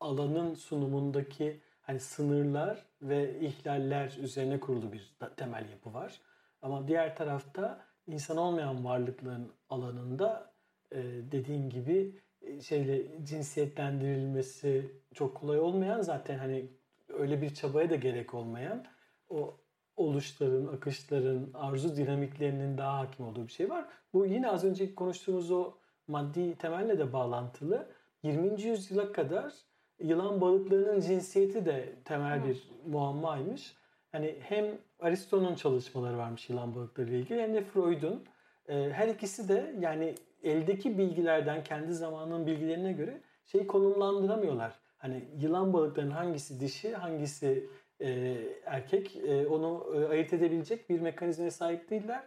alanın sunumundaki hani sınırlar ve ihlaller üzerine kurulu bir temel yapı var. Ama diğer tarafta insan olmayan varlıkların alanında e, dediğin gibi e, şeyle cinsiyetlendirilmesi çok kolay olmayan zaten hani öyle bir çabaya da gerek olmayan o oluşların, akışların, arzu dinamiklerinin daha hakim olduğu bir şey var. Bu yine az önce konuştuğumuz o maddi temelle de bağlantılı. 20. yüzyıla kadar yılan balıklarının cinsiyeti de temel bir muammaymış. Hani hem Aristo'nun çalışmaları varmış yılan balıkları ile ilgili hem de Freud'un. Ee, her ikisi de yani eldeki bilgilerden kendi zamanının bilgilerine göre şeyi konumlandıramıyorlar. Hani yılan balıklarının hangisi dişi, hangisi e, erkek e, onu e, ayırt edebilecek bir mekanizmaya sahip değiller.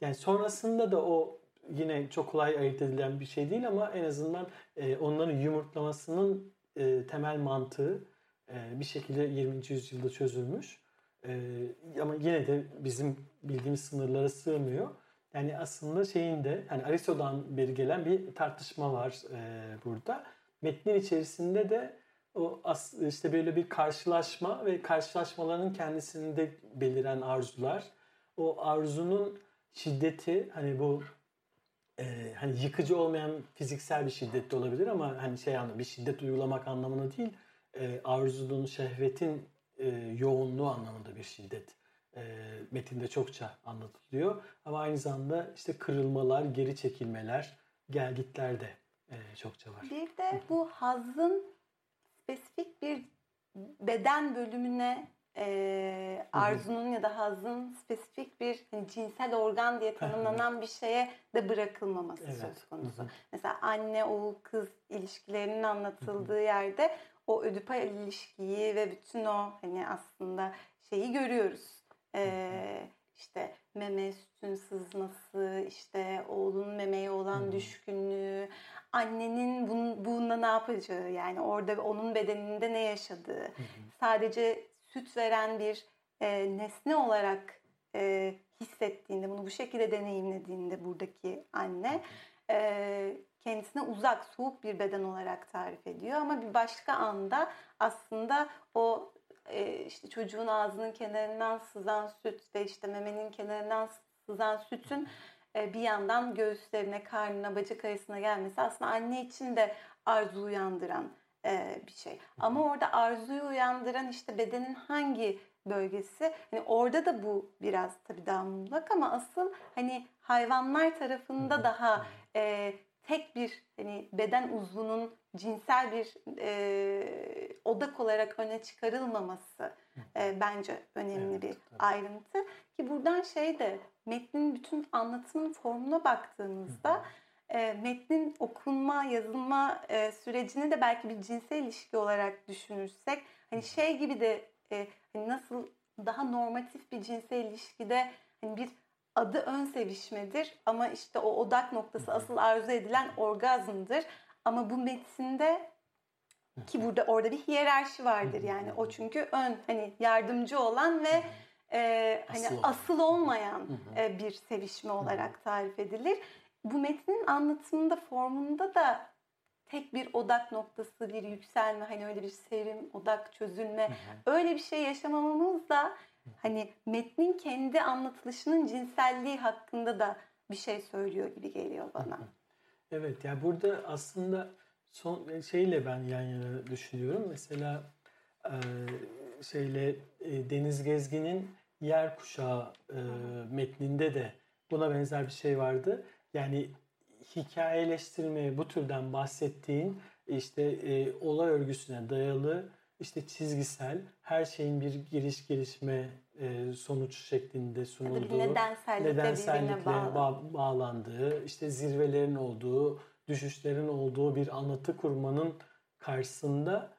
Yani sonrasında da o yine çok kolay ayırt edilen bir şey değil ama en azından e, onların yumurtlamasının e, temel mantığı e, bir şekilde 20. yüzyılda çözülmüş. E, ama yine de bizim bildiğimiz sınırlara sığmıyor. Yani aslında şeyin de hani Aristo'dan beri gelen bir tartışma var e, burada. Metnin içerisinde de o as, işte böyle bir karşılaşma ve karşılaşmaların kendisinde beliren arzular. O arzunun şiddeti hani bu e, hani yıkıcı olmayan fiziksel bir şiddet de olabilir ama hani şey anlamda bir şiddet uygulamak anlamında değil e, arzunun, şehvetin e, yoğunluğu anlamında bir şiddet e, metinde çokça anlatılıyor. Ama aynı zamanda işte kırılmalar, geri çekilmeler, gelgitler de e, çokça var. Bir de bu hazın spesifik bir beden bölümüne e, arzunun ya da hazın spesifik bir hani cinsel organ diye tanımlanan bir şeye de bırakılmaması evet. söz konusu. Mesela anne oğul kız ilişkilerinin anlatıldığı yerde o ödipal ilişkiyi ve bütün o hani aslında şeyi görüyoruz. Ee, işte meme sütün sızması, işte oğlun memeye olan düşkünlüğü, annenin bun, bununla ne yapacağı yani orada onun bedeninde ne yaşadığı. Sadece süt veren bir e, nesne olarak e, hissettiğinde, bunu bu şekilde deneyimlediğinde buradaki anne e, kendisine uzak, soğuk bir beden olarak tarif ediyor. Ama bir başka anda aslında o e, işte çocuğun ağzının kenarından sızan süt ve işte memenin kenarından sızan sütün e, bir yandan göğüslerine, karnına, bacak arasına gelmesi aslında anne için de arzu uyandıran bir şey. Ama orada arzuyu uyandıran işte bedenin hangi bölgesi? Hani orada da bu biraz tabii daha muğlak ama asıl hani hayvanlar tarafında daha e, tek bir hani beden uzvunun cinsel bir e, odak olarak öne çıkarılmaması e, bence önemli evet, bir tabii. ayrıntı. Ki buradan şey de metnin bütün anlatımın formuna baktığımızda e, metnin okunma, yazılma e, sürecini de belki bir cinsel ilişki olarak düşünürsek hani şey gibi de e, hani nasıl daha normatif bir cinsel ilişkide hani bir adı ön sevişmedir ama işte o odak noktası asıl arzu edilen orgazmdır. Ama bu metinde ki burada orada bir hiyerarşi vardır yani. O çünkü ön hani yardımcı olan ve e, hani asıl, asıl olmayan e, bir sevişme olarak tarif edilir bu metnin anlatımında formunda da tek bir odak noktası, bir yükselme, hani öyle bir sevim, odak çözülme, öyle bir şey yaşamamamız da hani metnin kendi anlatılışının cinselliği hakkında da bir şey söylüyor gibi geliyor bana. Evet ya yani burada aslında son şeyle ben yan yana düşünüyorum. Mesela şeyle Deniz Gezgin'in Yer Kuşağı metninde de buna benzer bir şey vardı. Yani hikayeleştirmeye bu türden bahsettiğin işte e, olay örgüsüne dayalı işte çizgisel her şeyin bir giriş gelişme e, sonuç şeklinde sunulduğu, nedensellikle, nedensellikle bağ, bağlandığı, işte zirvelerin olduğu, düşüşlerin olduğu bir anlatı kurmanın karşısında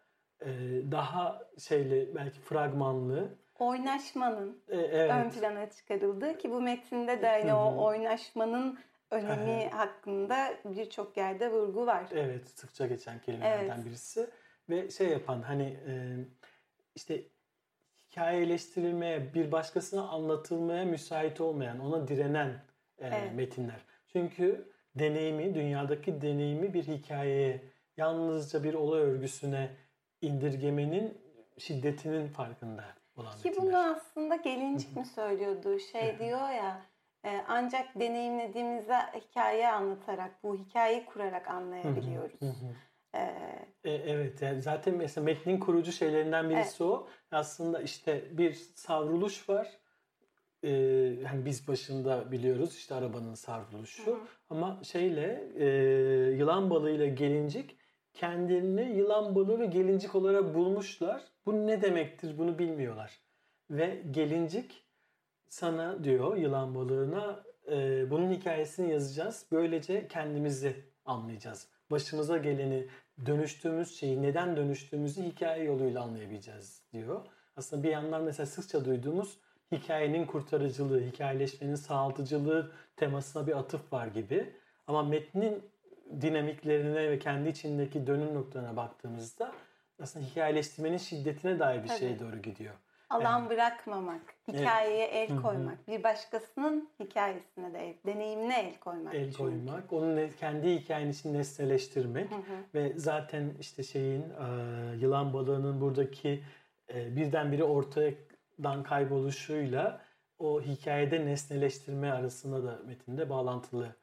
e, daha şeyle belki fragmanlı oynaşmanın e, evet. ön plana çıkarıldığı ki bu metinde de hani o oynaşmanın önemi hakkında birçok yerde vurgu var. Evet, sıkça geçen kelimelerden evet. birisi ve şey yapan hani işte hikayeleştirilmeye, bir başkasına anlatılmaya müsait olmayan, ona direnen evet. metinler. Çünkü deneyimi, dünyadaki deneyimi bir hikayeye, yalnızca bir olay örgüsüne indirgemenin şiddetinin farkında olan Ki metinler. bunu aslında gelincik mi söylüyordu? Şey diyor ya, ancak deneyimlediğimizde hikaye anlatarak, bu hikayeyi kurarak anlayabiliyoruz. Ee, e, evet yani zaten mesela metnin kurucu şeylerinden birisi evet. o. Aslında işte bir savruluş var. Ee, hani biz başında biliyoruz işte arabanın savruluşu. Hı hı. Ama şeyle e, yılan balığıyla gelincik kendilerini yılan balığı ve gelincik olarak bulmuşlar. Bu ne demektir bunu bilmiyorlar. Ve gelincik sana diyor yılan balığına e, bunun hikayesini yazacağız. Böylece kendimizi anlayacağız. Başımıza geleni, dönüştüğümüz şeyi, neden dönüştüğümüzü hikaye yoluyla anlayabileceğiz diyor. Aslında bir yandan mesela sıkça duyduğumuz hikayenin kurtarıcılığı, hikayeleşmenin sağaltıcılığı temasına bir atıf var gibi. Ama metnin dinamiklerine ve kendi içindeki dönüm noktalarına baktığımızda aslında hikayeleştirmenin şiddetine dair bir Tabii. şeye doğru gidiyor. Alan yani, bırakmamak, hikayeye evet. el koymak, Hı-hı. bir başkasının hikayesine de deneyimine el koymak. El çünkü. koymak, onun kendi hikayenin için nesneleştirmek Hı-hı. ve zaten işte şeyin yılan balığının buradaki birdenbire ortadan kayboluşuyla o hikayede nesneleştirme arasında da metinde bağlantılı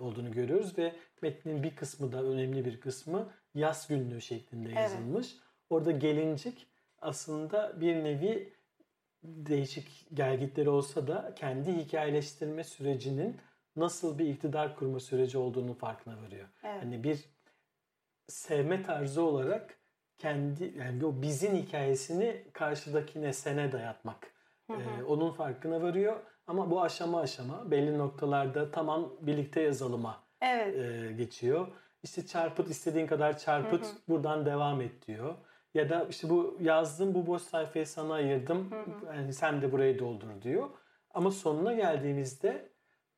olduğunu görüyoruz ve metnin bir kısmı da önemli bir kısmı yaz günlüğü şeklinde yazılmış. Evet. Orada gelincik aslında bir nevi değişik gelgitleri olsa da kendi hikayeleştirme sürecinin nasıl bir iktidar kurma süreci olduğunu farkına varıyor. Evet. Hani bir sevme tarzı olarak kendi yani o bizim hikayesini karşıdakine sene dayatmak. Hı hı. Ee, onun farkına varıyor ama bu aşama aşama belli noktalarda tamam birlikte yazalıma evet. e, geçiyor. İşte çarpıt istediğin kadar çarpıt hı hı. buradan devam et diyor. Ya da işte bu yazdım bu boş sayfayı sana ayırdım. Hı hı. Yani sen de burayı doldur diyor. Ama sonuna geldiğimizde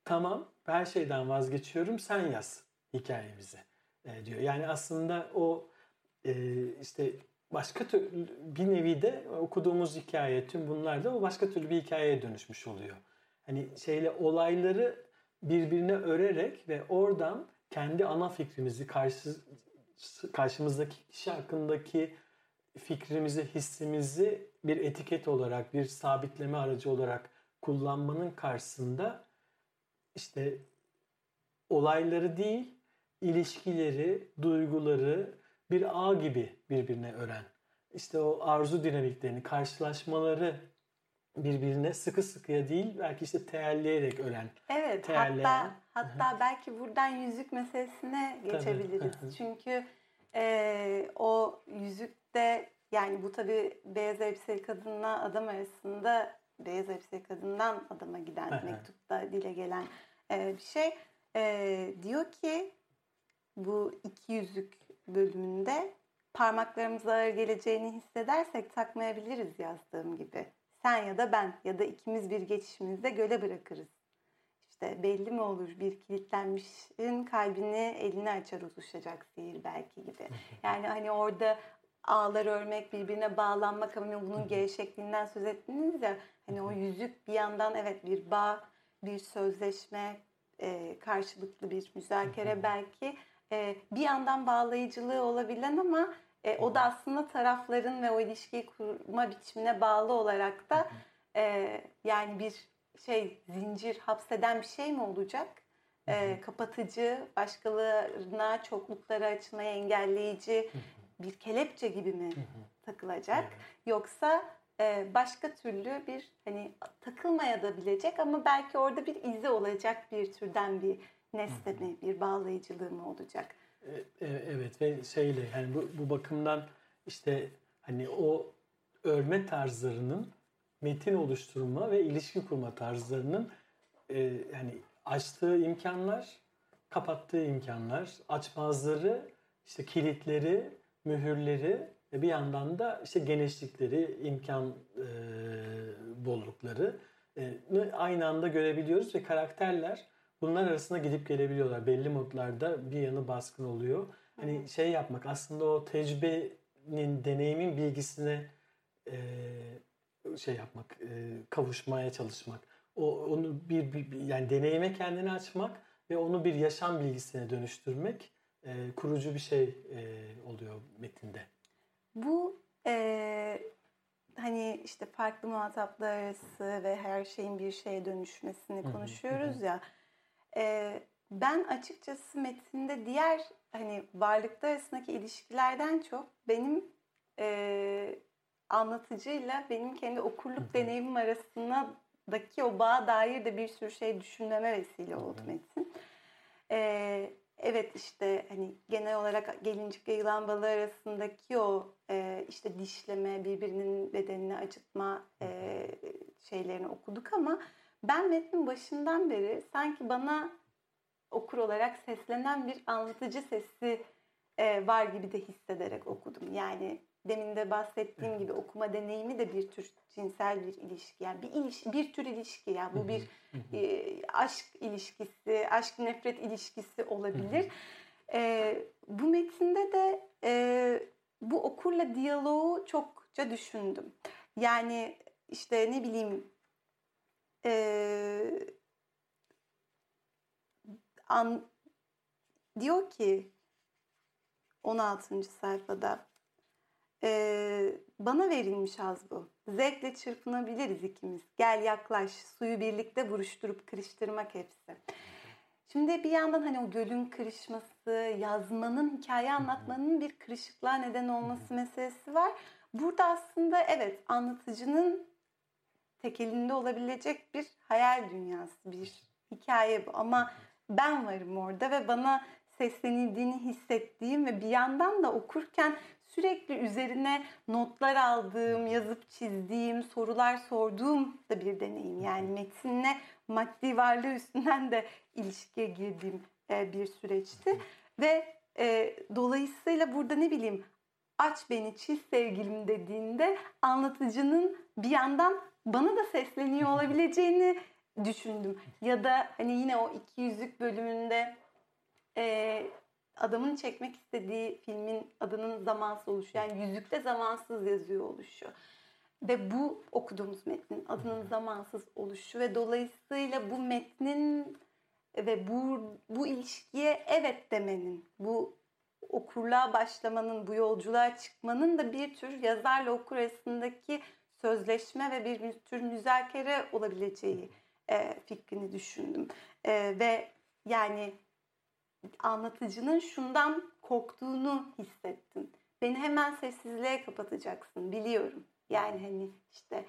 tamam her şeyden vazgeçiyorum sen yaz hikayemizi e, diyor. Yani aslında o e, işte başka türlü bir nevi de okuduğumuz hikaye tüm bunlar da o başka türlü bir hikayeye dönüşmüş oluyor. Hani şeyle olayları birbirine örerek ve oradan kendi ana fikrimizi karşı karşımızdaki kişi hakkındaki fikrimizi, hissimizi bir etiket olarak, bir sabitleme aracı olarak kullanmanın karşısında işte olayları değil, ilişkileri, duyguları bir ağ gibi birbirine ören. İşte o arzu dinamiklerini, karşılaşmaları birbirine sıkı sıkıya değil belki işte teelleyerek ölen. Evet teelleyen. hatta hatta belki buradan yüzük meselesine geçebiliriz. Çünkü e, o yüzükte yani bu tabi beyaz elbiseli kadınla adam arasında beyaz elbiseli kadından adama giden mektupta dile gelen e, bir şey. E, diyor ki bu iki yüzük bölümünde parmaklarımıza ağır geleceğini hissedersek takmayabiliriz yazdığım gibi. Sen ya da ben ya da ikimiz bir geçişimizde göle bırakırız. İşte belli mi olur bir kilitlenmişin kalbini eline açar uzuşacak sihir belki gibi. Yani hani orada ağlar örmek, birbirine bağlanmak ama bunun gevşekliğinden söz ettiniz ya. Hani o yüzük bir yandan evet bir bağ, bir sözleşme, e, karşılıklı bir müzakere belki. E, bir yandan bağlayıcılığı olabilen ama e, o da aslında tarafların ve o ilişkiyi kurma biçimine bağlı olarak da e, yani bir şey zincir hapseden bir şey mi olacak? e, kapatıcı, başkalarına çokluklara açmayı engelleyici bir kelepçe gibi mi takılacak? Yoksa e, başka türlü bir hani takılmaya da bilecek ama belki orada bir izi olacak bir türden bir nesne mi, bir bağlayıcılığı mı olacak? E, e, evet ve şeyle yani bu, bu bakımdan işte hani o örme tarzlarının metin oluşturma ve ilişki kurma tarzlarının e, yani açtığı imkanlar, kapattığı imkanlar, açmazları, işte kilitleri, mühürleri ve bir yandan da işte genişlikleri, imkan e, bollukları e, aynı anda görebiliyoruz ve karakterler bunlar arasında gidip gelebiliyorlar. Belli modlarda bir yanı baskın oluyor. Hani şey yapmak aslında o tecrübenin, deneyimin bilgisine e, şey yapmak, e, kavuşmaya çalışmak. O onu bir, bir yani deneyime kendini açmak ve onu bir yaşam bilgisine dönüştürmek e, kurucu bir şey e, oluyor metinde. Bu e, hani işte farklı muhataplar arası ve her şeyin bir şeye dönüşmesini konuşuyoruz ya. E, ben açıkçası metinde diğer hani varlıklar arasındaki ilişkilerden çok benim e, anlatıcıyla benim kendi okurluk deneyimim arasındaki o bağa dair de bir sürü şey düşünmeme vesile oldu metin. Ee, evet işte hani genel olarak gelincik ve yılan balığı arasındaki o e, işte dişleme, birbirinin bedenini acıtma e, şeylerini okuduk ama ben metnin başından beri sanki bana okur olarak seslenen bir anlatıcı sesi e, var gibi de hissederek okudum. Yani demin de bahsettiğim gibi okuma deneyimi de bir tür cinsel bir ilişki. Yani bir iliş, bir tür ilişki yani bu bir e, aşk ilişkisi, aşk nefret ilişkisi olabilir. E, bu metinde de e, bu okurla diyaloğu çokça düşündüm. Yani işte ne bileyim e, an, diyor ki 16. sayfada ee, bana verilmiş az bu. Zevkle çırpınabiliriz ikimiz. Gel yaklaş. Suyu birlikte buruşturup kırıştırmak hepsi. Şimdi bir yandan hani o gölün kırışması, yazmanın, hikaye anlatmanın bir kırışıklığa neden olması meselesi var. Burada aslında evet anlatıcının tekelinde olabilecek bir hayal dünyası, bir hikaye bu. Ama ben varım orada ve bana seslenildiğini hissettiğim ve bir yandan da okurken sürekli üzerine notlar aldığım, yazıp çizdiğim, sorular sorduğum da bir deneyim. Yani metinle maddi varlığı üstünden de ilişkiye girdiğim e, bir süreçti. Ve e, dolayısıyla burada ne bileyim aç beni çiz sevgilim dediğinde anlatıcının bir yandan bana da sesleniyor olabileceğini düşündüm. Ya da hani yine o iki yüzlük bölümünde e, adamın çekmek istediği filmin adının zamansız oluşu. Yani yüzükte zamansız yazıyor oluşu. Ve bu okuduğumuz metnin adının zamansız oluşu ve dolayısıyla bu metnin ve bu, bu ilişkiye evet demenin, bu okurluğa başlamanın, bu yolculuğa çıkmanın da bir tür yazarla okur arasındaki sözleşme ve bir tür müzakere olabileceği e, fikrini düşündüm. E, ve yani anlatıcının şundan korktuğunu hissettim. Beni hemen sessizliğe kapatacaksın biliyorum. Yani hani işte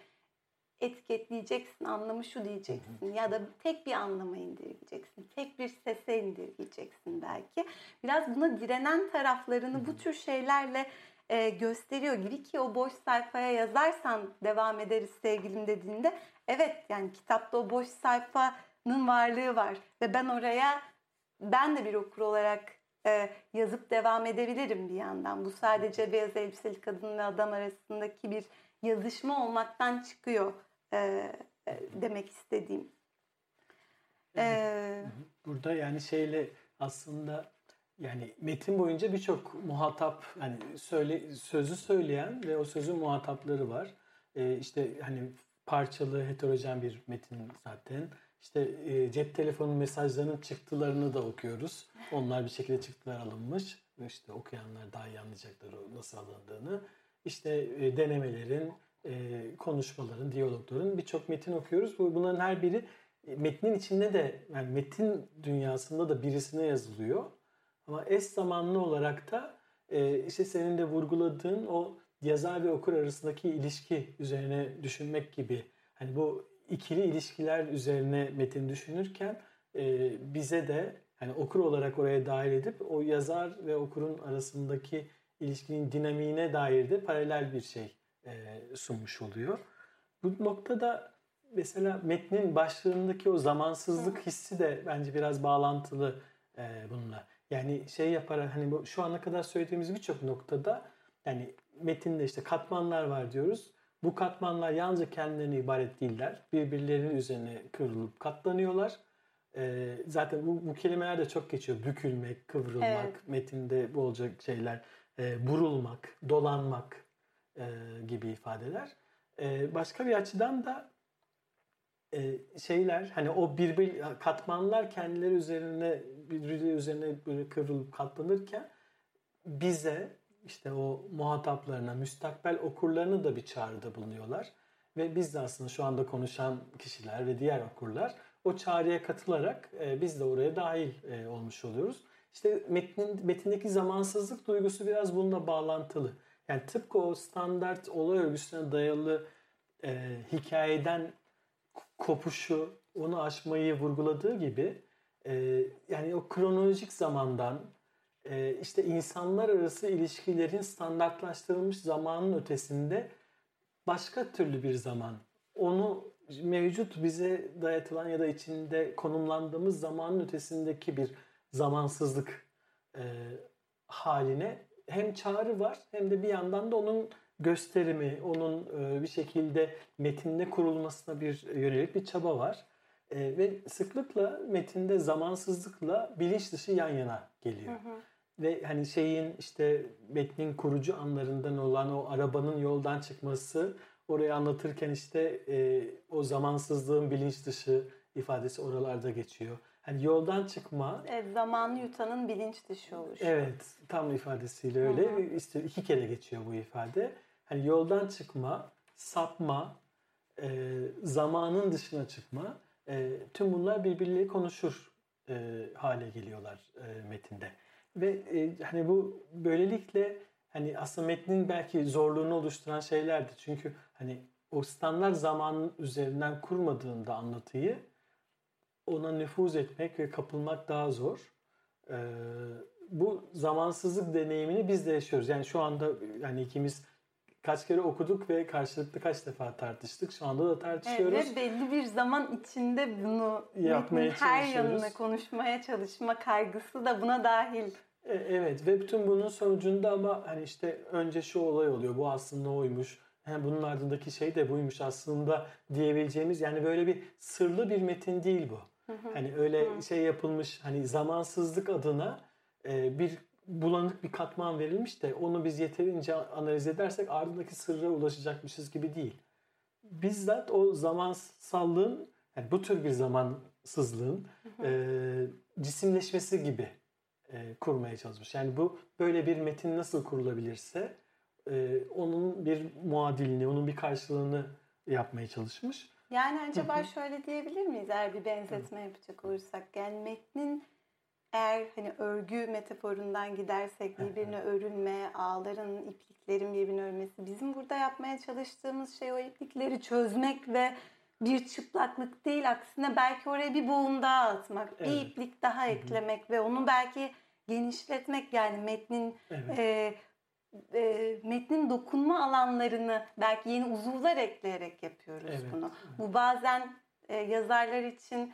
etiketleyeceksin, anlamı şu diyeceksin ya da tek bir anlama indirgeyeceksin. Tek bir sese indirgeyeceksin belki. Biraz buna direnen taraflarını bu tür şeylerle e, gösteriyor gibi ki o boş sayfaya yazarsan devam ederiz sevgilim dediğinde evet yani kitapta o boş sayfanın varlığı var ve ben oraya ben de bir okur olarak e, yazıp devam edebilirim bir yandan. Bu sadece beyaz elbiseli kadın ve adam arasındaki bir yazışma olmaktan çıkıyor e, e, demek istediğim. E, Burada yani şeyle aslında yani metin boyunca birçok muhatap hani söyle sözü söyleyen ve o sözün muhatapları var. Ee, işte hani parçalı heterojen bir metin zaten. İşte e, cep telefonu mesajlarının çıktılarını da okuyoruz. Onlar bir şekilde çıktılar alınmış. İşte okuyanlar daha iyi anlayacaklar nasıl alındığını. İşte e, denemelerin, e, konuşmaların, diyalogların birçok metin okuyoruz. Bunların her biri metnin içinde de yani metin dünyasında da birisine yazılıyor. Ama eş zamanlı olarak da e, işte senin de vurguladığın o yazar ve okur arasındaki ilişki üzerine düşünmek gibi. Hani bu ikili ilişkiler üzerine metin düşünürken e, bize de hani okur olarak oraya dahil edip o yazar ve okurun arasındaki ilişkinin dinamiğine dair de paralel bir şey e, sunmuş oluyor. Bu noktada mesela metnin başlığındaki o zamansızlık hissi de bence biraz bağlantılı e, bununla. Yani şey yaparak hani bu şu ana kadar söylediğimiz birçok noktada yani metinde işte katmanlar var diyoruz. Bu katmanlar yalnızca kendilerine ibaret değiller. Birbirlerinin üzerine kırılıp katlanıyorlar. Ee, zaten bu, bu kelimeler de çok geçiyor. Bükülmek, kıvrılmak, evet. metinde bu olacak şeyler. E, burulmak, dolanmak e, gibi ifadeler. E, başka bir açıdan da e, şeyler hani o birbir katmanlar kendileri üzerine birbiri üzerine böyle kıvrılıp katlanırken bize işte o muhataplarına, müstakbel okurlarını da bir çağrıda bulunuyorlar. Ve biz de aslında şu anda konuşan kişiler ve diğer okurlar o çağrıya katılarak e, biz de oraya dahil e, olmuş oluyoruz. İşte metnin, metindeki zamansızlık duygusu biraz bununla bağlantılı. Yani tıpkı o standart olay örgüsüne dayalı e, hikayeden kopuşu, onu aşmayı vurguladığı gibi e, yani o kronolojik zamandan e, işte insanlar arası ilişkilerin standartlaştırılmış zamanın ötesinde başka türlü bir zaman. Onu mevcut bize dayatılan ya da içinde konumlandığımız zamanın ötesindeki bir zamansızlık e, haline hem çağrı var hem de bir yandan da onun gösterimi, onun e, bir şekilde metinde kurulmasına bir yönelik bir çaba var. E, ve sıklıkla metinde zamansızlıkla bilinç dışı yan yana geliyor. Hı hı. Ve hani şeyin işte metnin kurucu anlarından olan o arabanın yoldan çıkması orayı anlatırken işte e, o zamansızlığın bilinç dışı ifadesi oralarda geçiyor. Hani yoldan çıkma. Evet, zamanı yutanın bilinç dışı oluşu. Evet, tam ifadesiyle öyle. Hı hı. İşte iki kere geçiyor bu ifade. Hani yoldan çıkma, sapma, e, zamanın dışına çıkma. E, tüm bunlar birbirleriyle konuşur e, hale geliyorlar e, metinde. Ve e, hani bu böylelikle hani aslında metnin belki zorluğunu oluşturan şeylerdi. Çünkü hani o standart zaman üzerinden kurmadığında anlatıyı ona nüfuz etmek ve kapılmak daha zor. Ee, bu zamansızlık deneyimini biz de yaşıyoruz. Yani şu anda yani ikimiz kaç kere okuduk ve karşılıklı kaç defa tartıştık. Şu anda da tartışıyoruz. Evet, ve belli bir zaman içinde bunu yapmaya her yanına konuşmaya çalışma kaygısı da buna dahil. E, evet ve bütün bunun sonucunda ama hani işte önce şu olay oluyor. Bu aslında oymuş. Yani bunun ardındaki şey de buymuş aslında diyebileceğimiz yani böyle bir sırlı bir metin değil bu. Hani öyle şey yapılmış hani zamansızlık adına e, bir bulanık bir katman verilmiş de onu biz yeterince analiz edersek ardındaki sırra ulaşacakmışız gibi değil. Bizzat o zamansallığın yani bu tür bir zamansızlığın e, cisimleşmesi gibi e, kurmaya çalışmış. Yani bu böyle bir metin nasıl kurulabilirse e, onun bir muadilini, onun bir karşılığını yapmaya çalışmış. Yani acaba şöyle diyebilir miyiz eğer bir benzetme yapacak olursak? Yani metnin eğer hani örgü metaforundan gidersek birbirine örülme, ağların, ipliklerin birbirine örmesi. Bizim burada yapmaya çalıştığımız şey o iplikleri çözmek ve bir çıplaklık değil aksine belki oraya bir boğum daha atmak, evet. bir iplik daha eklemek ve onu belki genişletmek yani metnin evet. e, e, metnin dokunma alanlarını belki yeni uzuvlar ekleyerek yapıyoruz evet. bunu. Bu bazen e, yazarlar için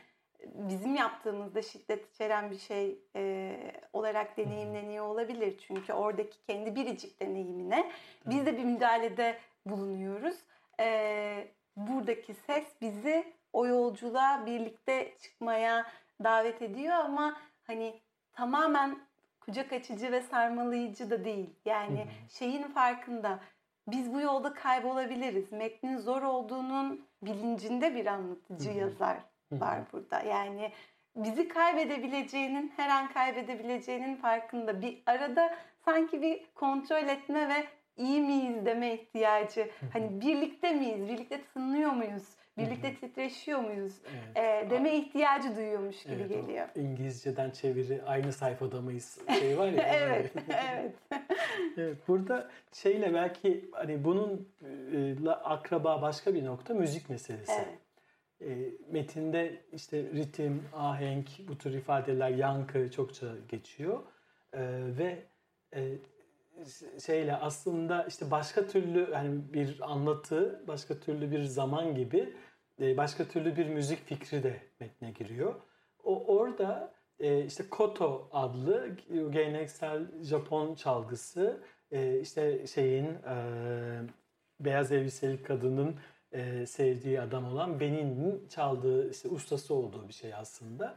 bizim yaptığımızda şiddet içeren bir şey e, olarak deneyimleniyor olabilir. Çünkü oradaki kendi biricik deneyimine biz de bir müdahalede bulunuyoruz. E, buradaki ses bizi o yolculuğa birlikte çıkmaya davet ediyor ama hani tamamen kucak açıcı ve sarmalayıcı da değil. Yani şeyin farkında biz bu yolda kaybolabiliriz. Metnin zor olduğunun bilincinde bir anlatıcı yazar var burada. Yani bizi kaybedebileceğinin, her an kaybedebileceğinin farkında. Bir arada sanki bir kontrol etme ve iyi miyiz deme ihtiyacı. Hani birlikte miyiz, birlikte tınlıyor muyuz birlikte titreşiyor muyuz evet. e, deme ihtiyacı duyuyormuş gibi evet, geliyor. İngilizceden çeviri aynı sayfada mıyız şey var ya. evet, evet. evet. Burada şeyle belki hani bunun e, akraba başka bir nokta müzik meselesi. Evet. E, metinde işte ritim, ahenk, bu tür ifadeler, yankı çokça geçiyor. E, ve e, şeyle aslında işte başka türlü yani bir anlatı, başka türlü bir zaman gibi e, başka türlü bir müzik fikri de metne giriyor. O orada e, işte koto adlı geleneksel Japon çalgısı e, işte şeyin beyaz elbiseli kadının sevdiği adam olan Benin'in çaldığı işte ustası olduğu bir şey aslında.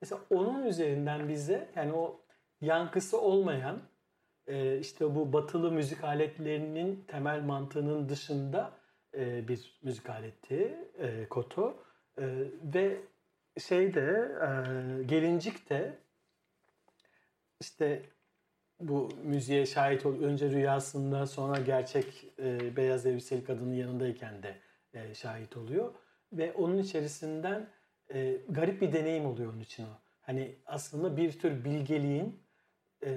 Mesela onun üzerinden bize yani o yankısı olmayan e, işte bu batılı müzik aletlerinin temel mantığının dışında e, bir müzik aleti e, koto e, ve şeyde e, gelincik de işte bu müziğe şahit ol önce rüyasında sonra gerçek e, beyaz elbiseli kadının yanındayken de e, şahit oluyor ve onun içerisinden e, garip bir deneyim oluyor onun için o. Hani aslında bir tür bilgeliğin e,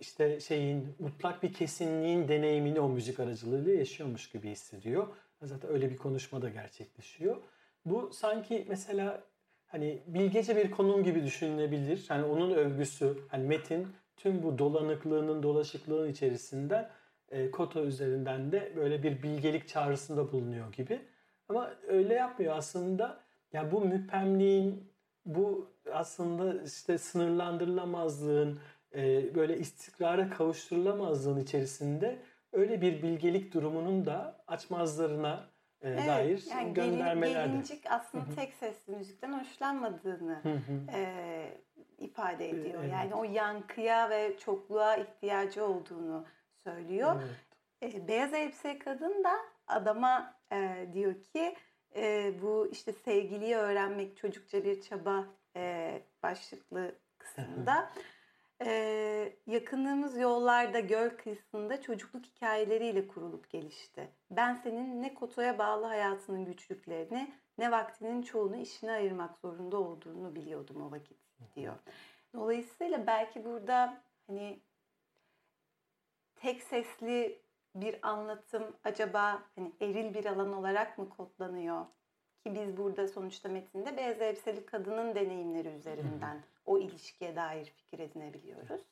işte şeyin mutlak bir kesinliğin deneyimini o müzik aracılığıyla yaşıyormuş gibi hissediyor. Zaten öyle bir konuşma da gerçekleşiyor. Bu sanki mesela hani bilgece bir konum gibi düşünülebilir. Hani onun övgüsü, hani metin tüm bu dolanıklığının, dolaşıklığın içerisinden e, Koto üzerinden de böyle bir bilgelik çağrısında bulunuyor gibi. Ama öyle yapmıyor aslında. Yani bu müphemliğin, bu aslında işte sınırlandırılamazlığın, e, böyle istikrara kavuşturulamazlığın içerisinde öyle bir bilgelik durumunun da açmazlarına e, evet, dair yani göndermeler Gelincik aslında Hı-hı. tek sesli müzikten hoşlanmadığını e, ifade ediyor. Evet. Yani o yankıya ve çokluğa ihtiyacı olduğunu söylüyor. Evet. E, beyaz elbise kadın da adama e, diyor ki e, bu işte sevgiliyi öğrenmek çocukça bir çaba e, başlıklı kısmında ee, yakınlığımız yollarda göl kıyısında çocukluk hikayeleriyle kurulup gelişti. Ben senin ne kotoya bağlı hayatının güçlüklerini ne vaktinin çoğunu işine ayırmak zorunda olduğunu biliyordum o vakit diyor. Dolayısıyla belki burada hani tek sesli bir anlatım acaba hani eril bir alan olarak mı kodlanıyor? Ki biz burada sonuçta metinde beyaz elbiseli kadının deneyimleri üzerinden o ilişkiye dair fikir edinebiliyoruz.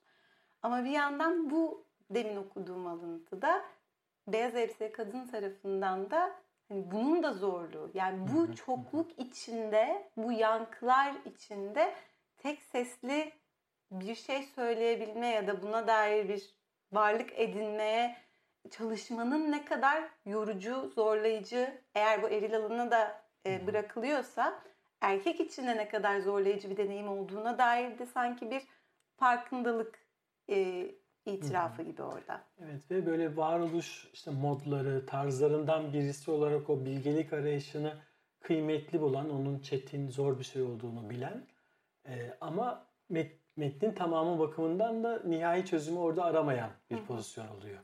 Ama bir yandan bu demin okuduğum alıntıda beyaz elbiseli kadın tarafından da hani bunun da zorluğu. Yani bu çokluk içinde, bu yankılar içinde tek sesli bir şey söyleyebilme ya da buna dair bir varlık edinmeye çalışmanın ne kadar yorucu, zorlayıcı eğer bu eril alanına da e, bırakılıyorsa erkek için de ne kadar zorlayıcı bir deneyim olduğuna dair de sanki bir farkındalık e, itirafı gibi orada. Evet ve böyle varoluş işte modları, tarzlarından birisi olarak o bilgelik arayışını kıymetli bulan, onun çetin, zor bir şey olduğunu bilen e, ama met, metnin tamamı bakımından da nihai çözümü orada aramayan bir pozisyon oluyor.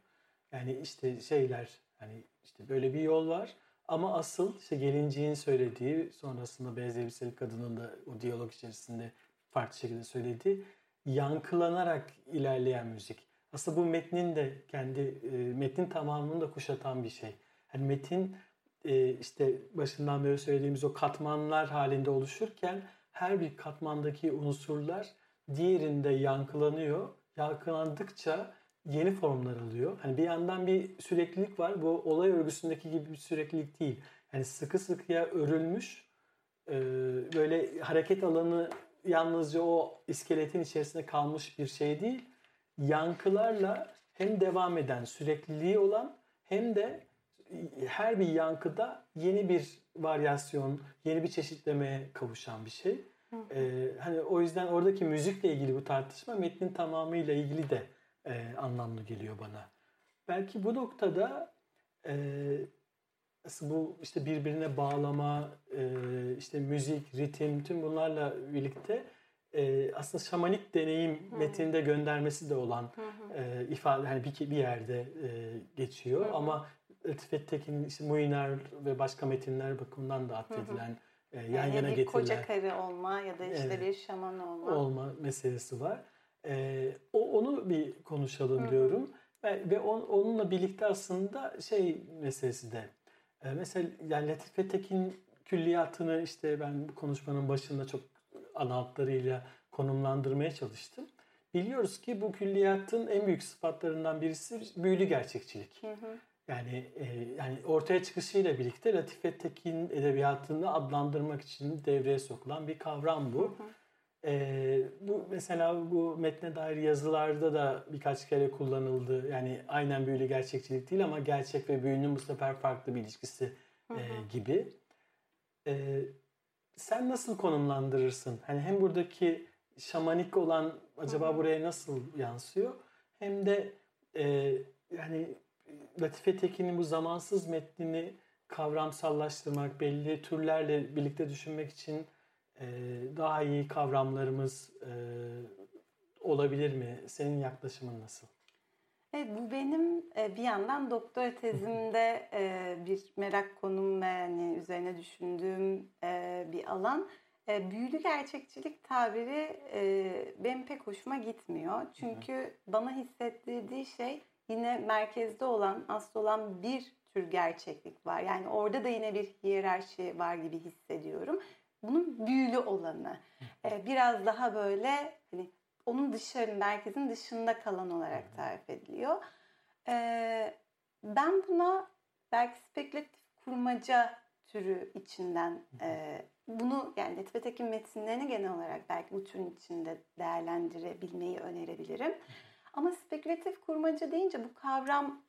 Yani işte şeyler hani işte böyle bir yol var ama asıl işte gelinciğin söylediği, sonrasında beyaz elbiseli kadının da o diyalog içerisinde farklı şekilde söylediği yankılanarak ilerleyen müzik. Aslında bu metnin de kendi e, metnin tamamını da kuşatan bir şey. Yani metin e, işte başından beri söylediğimiz o katmanlar halinde oluşurken her bir katmandaki unsurlar diğerinde yankılanıyor. Yankılandıkça yeni formlar alıyor. Hani bir yandan bir süreklilik var. Bu olay örgüsündeki gibi bir süreklilik değil. Yani sıkı sıkıya örülmüş e, böyle hareket alanı yalnızca o iskeletin içerisinde kalmış bir şey değil. Yankılarla hem devam eden sürekliliği olan hem de her bir yankıda yeni bir varyasyon, yeni bir çeşitlemeye kavuşan bir şey. Ee, hani o yüzden oradaki müzikle ilgili bu tartışma metnin tamamıyla ilgili de e, anlamlı geliyor bana. Belki bu noktada e, bu işte birbirine bağlama, e, işte müzik, ritim tüm bunlarla birlikte e, aslında şamanik deneyim Hı-hı. metinde göndermesi de olan e, ifade hani bir, bir yerde e, geçiyor Hı-hı. ama Latifet Tekin'in işte Muinar ve başka metinler bakımından da atfedilen e, yan yani yana getirilen koca karı olma ya da işte Evet. bir şaman olma. olma meselesi var. E, o onu bir konuşalım Hı diyorum. Ve, ve on- onunla birlikte aslında şey meselesi de e, mesela yani Latife Tekin külliyatını işte ben bu konuşmanın başında çok ana hatlarıyla konumlandırmaya çalıştım. Biliyoruz ki bu külliyatın en büyük sıfatlarından birisi büyülü gerçekçilik. Hı hı. Yani e, yani ortaya çıkışıyla birlikte Latife Tekin edebiyatını adlandırmak için devreye sokulan bir kavram bu. Hı hı. E, bu mesela bu metne dair yazılarda da birkaç kere kullanıldı. Yani aynen büyülü gerçekçilik değil ama gerçek ve büyünün bu sefer farklı bir ilişkisi Hı e, hı. gibi. E, sen nasıl konumlandırırsın? Hani hem buradaki şamanik olan acaba Hı hı. buraya nasıl yansıyor? Hem de e, yani Latife Tekin'in bu zamansız metnini kavramsallaştırmak, belli türlerle birlikte düşünmek için e, daha iyi kavramlarımız e, olabilir mi? Senin yaklaşımın nasıl? Evet, bu benim e, bir yandan doktora tezimde e, bir merak konum ve hani üzerine düşündüğüm bir alan. Büyülü gerçekçilik tabiri benim pek hoşuma gitmiyor. Çünkü bana hissettirdiği şey yine merkezde olan, asıl olan bir tür gerçeklik var. Yani orada da yine bir hiyerarşi var gibi hissediyorum. Bunun büyülü olanı. E, Biraz daha böyle hani onun dışarı, merkezin dışında kalan olarak tarif ediliyor. Ee, ben buna belki spekülatif kurmaca türü içinden e, bunu yani Latife Tekin metinlerini genel olarak belki bu türün içinde değerlendirebilmeyi önerebilirim. Ama spekülatif kurmaca deyince bu kavram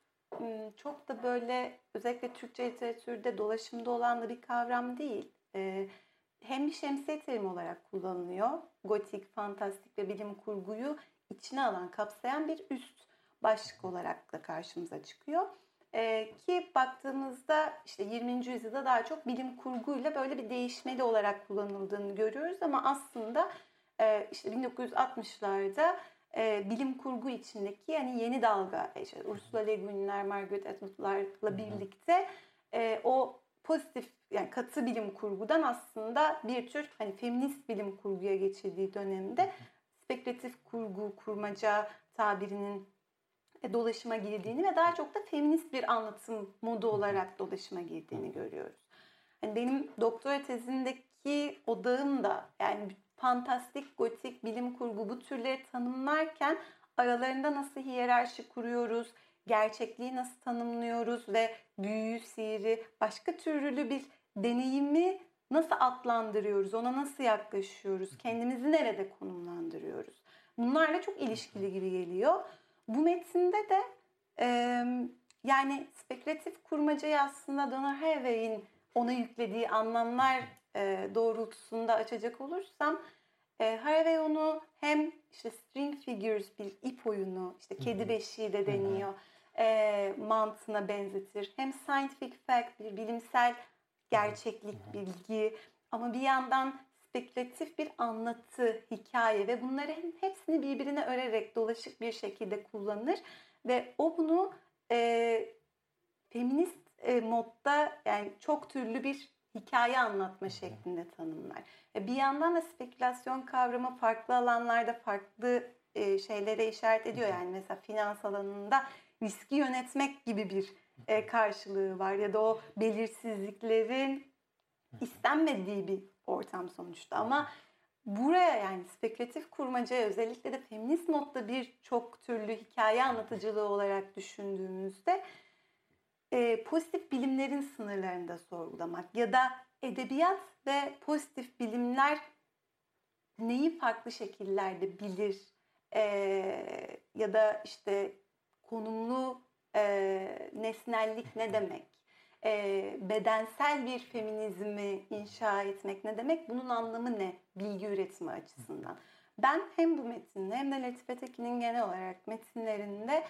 çok da böyle özellikle Türkçe literatürde dolaşımda olan da bir kavram değil. Ee, hem bir şemsiye terimi olarak kullanılıyor. Gotik, fantastik ve bilim kurguyu içine alan, kapsayan bir üst başlık olarak da karşımıza çıkıyor. Ee, ki baktığımızda işte 20. yüzyılda daha çok bilim kurguyla böyle bir değişmeli olarak kullanıldığını görüyoruz ama aslında e, işte 1960'larda e, bilim kurgu içindeki yani yeni dalga işte Ursula Le Guin'ler, Margaret Atwood'larla birlikte e, o pozitif yani katı bilim kurgudan aslında bir tür hani feminist bilim kurguya geçildiği dönemde spekülatif kurgu, kurmaca tabirinin e, dolaşıma girdiğini ve daha çok da feminist bir anlatım modu olarak dolaşıma girdiğini görüyoruz. Yani benim doktora tezindeki odağım da yani fantastik, gotik, bilim kurgu bu türleri tanımlarken aralarında nasıl hiyerarşi kuruyoruz, gerçekliği nasıl tanımlıyoruz ve büyüyü, sihiri, başka türlü bir deneyimi nasıl adlandırıyoruz, ona nasıl yaklaşıyoruz, kendimizi nerede konumlandırıyoruz. Bunlarla çok ilişkili gibi geliyor. Bu metinde de e, yani spekülatif kurmacayı aslında Donna Haraway'in ona yüklediği anlamlar e, doğrultusunda açacak olursam e, Haraway onu hem işte string figures bir ip oyunu işte kedi beşiği de deniyor e, mantığına benzetir. Hem scientific fact bir bilimsel gerçeklik bilgi ama bir yandan spekülatif bir anlatı, hikaye ve bunları hepsini birbirine örerek dolaşık bir şekilde kullanır ve o bunu e, feminist e, modda yani çok türlü bir hikaye anlatma şeklinde tanımlar. E, bir yandan da spekülasyon kavramı farklı alanlarda farklı e, şeylere işaret ediyor. Yani mesela finans alanında riski yönetmek gibi bir e, karşılığı var ya da o belirsizliklerin istenmediği bir ortam sonuçta. Ama buraya yani spekülatif kurmacaya özellikle de feminist modda bir çok türlü hikaye anlatıcılığı olarak düşündüğümüzde e, pozitif bilimlerin sınırlarını da sorgulamak ya da edebiyat ve pozitif bilimler neyi farklı şekillerde bilir e, ya da işte konumlu e, nesnellik ne demek? E, bedensel bir feminizmi inşa etmek ne demek? Bunun anlamı ne? Bilgi üretimi açısından. Ben hem bu metinde hem de Latife Tekin'in genel olarak metinlerinde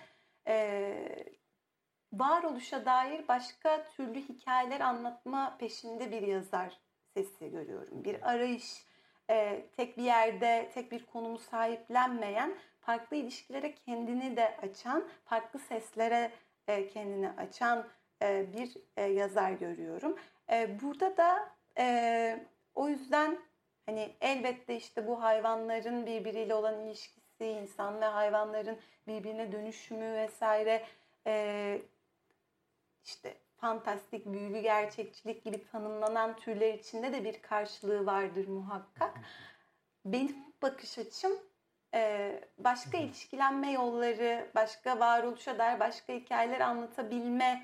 e, varoluşa dair başka türlü hikayeler anlatma peşinde bir yazar sesi görüyorum. Bir arayış, e, tek bir yerde, tek bir konumu sahiplenmeyen, farklı ilişkilere kendini de açan, farklı seslere e, kendini açan e, bir e, yazar görüyorum. Burada da o yüzden hani elbette işte bu hayvanların birbiriyle olan ilişkisi, insan ve hayvanların birbirine dönüşümü vesaire işte fantastik, büyülü gerçekçilik gibi tanımlanan türler içinde de bir karşılığı vardır muhakkak. Benim bakış açım başka ilişkilenme yolları, başka varoluşa dair başka hikayeler anlatabilme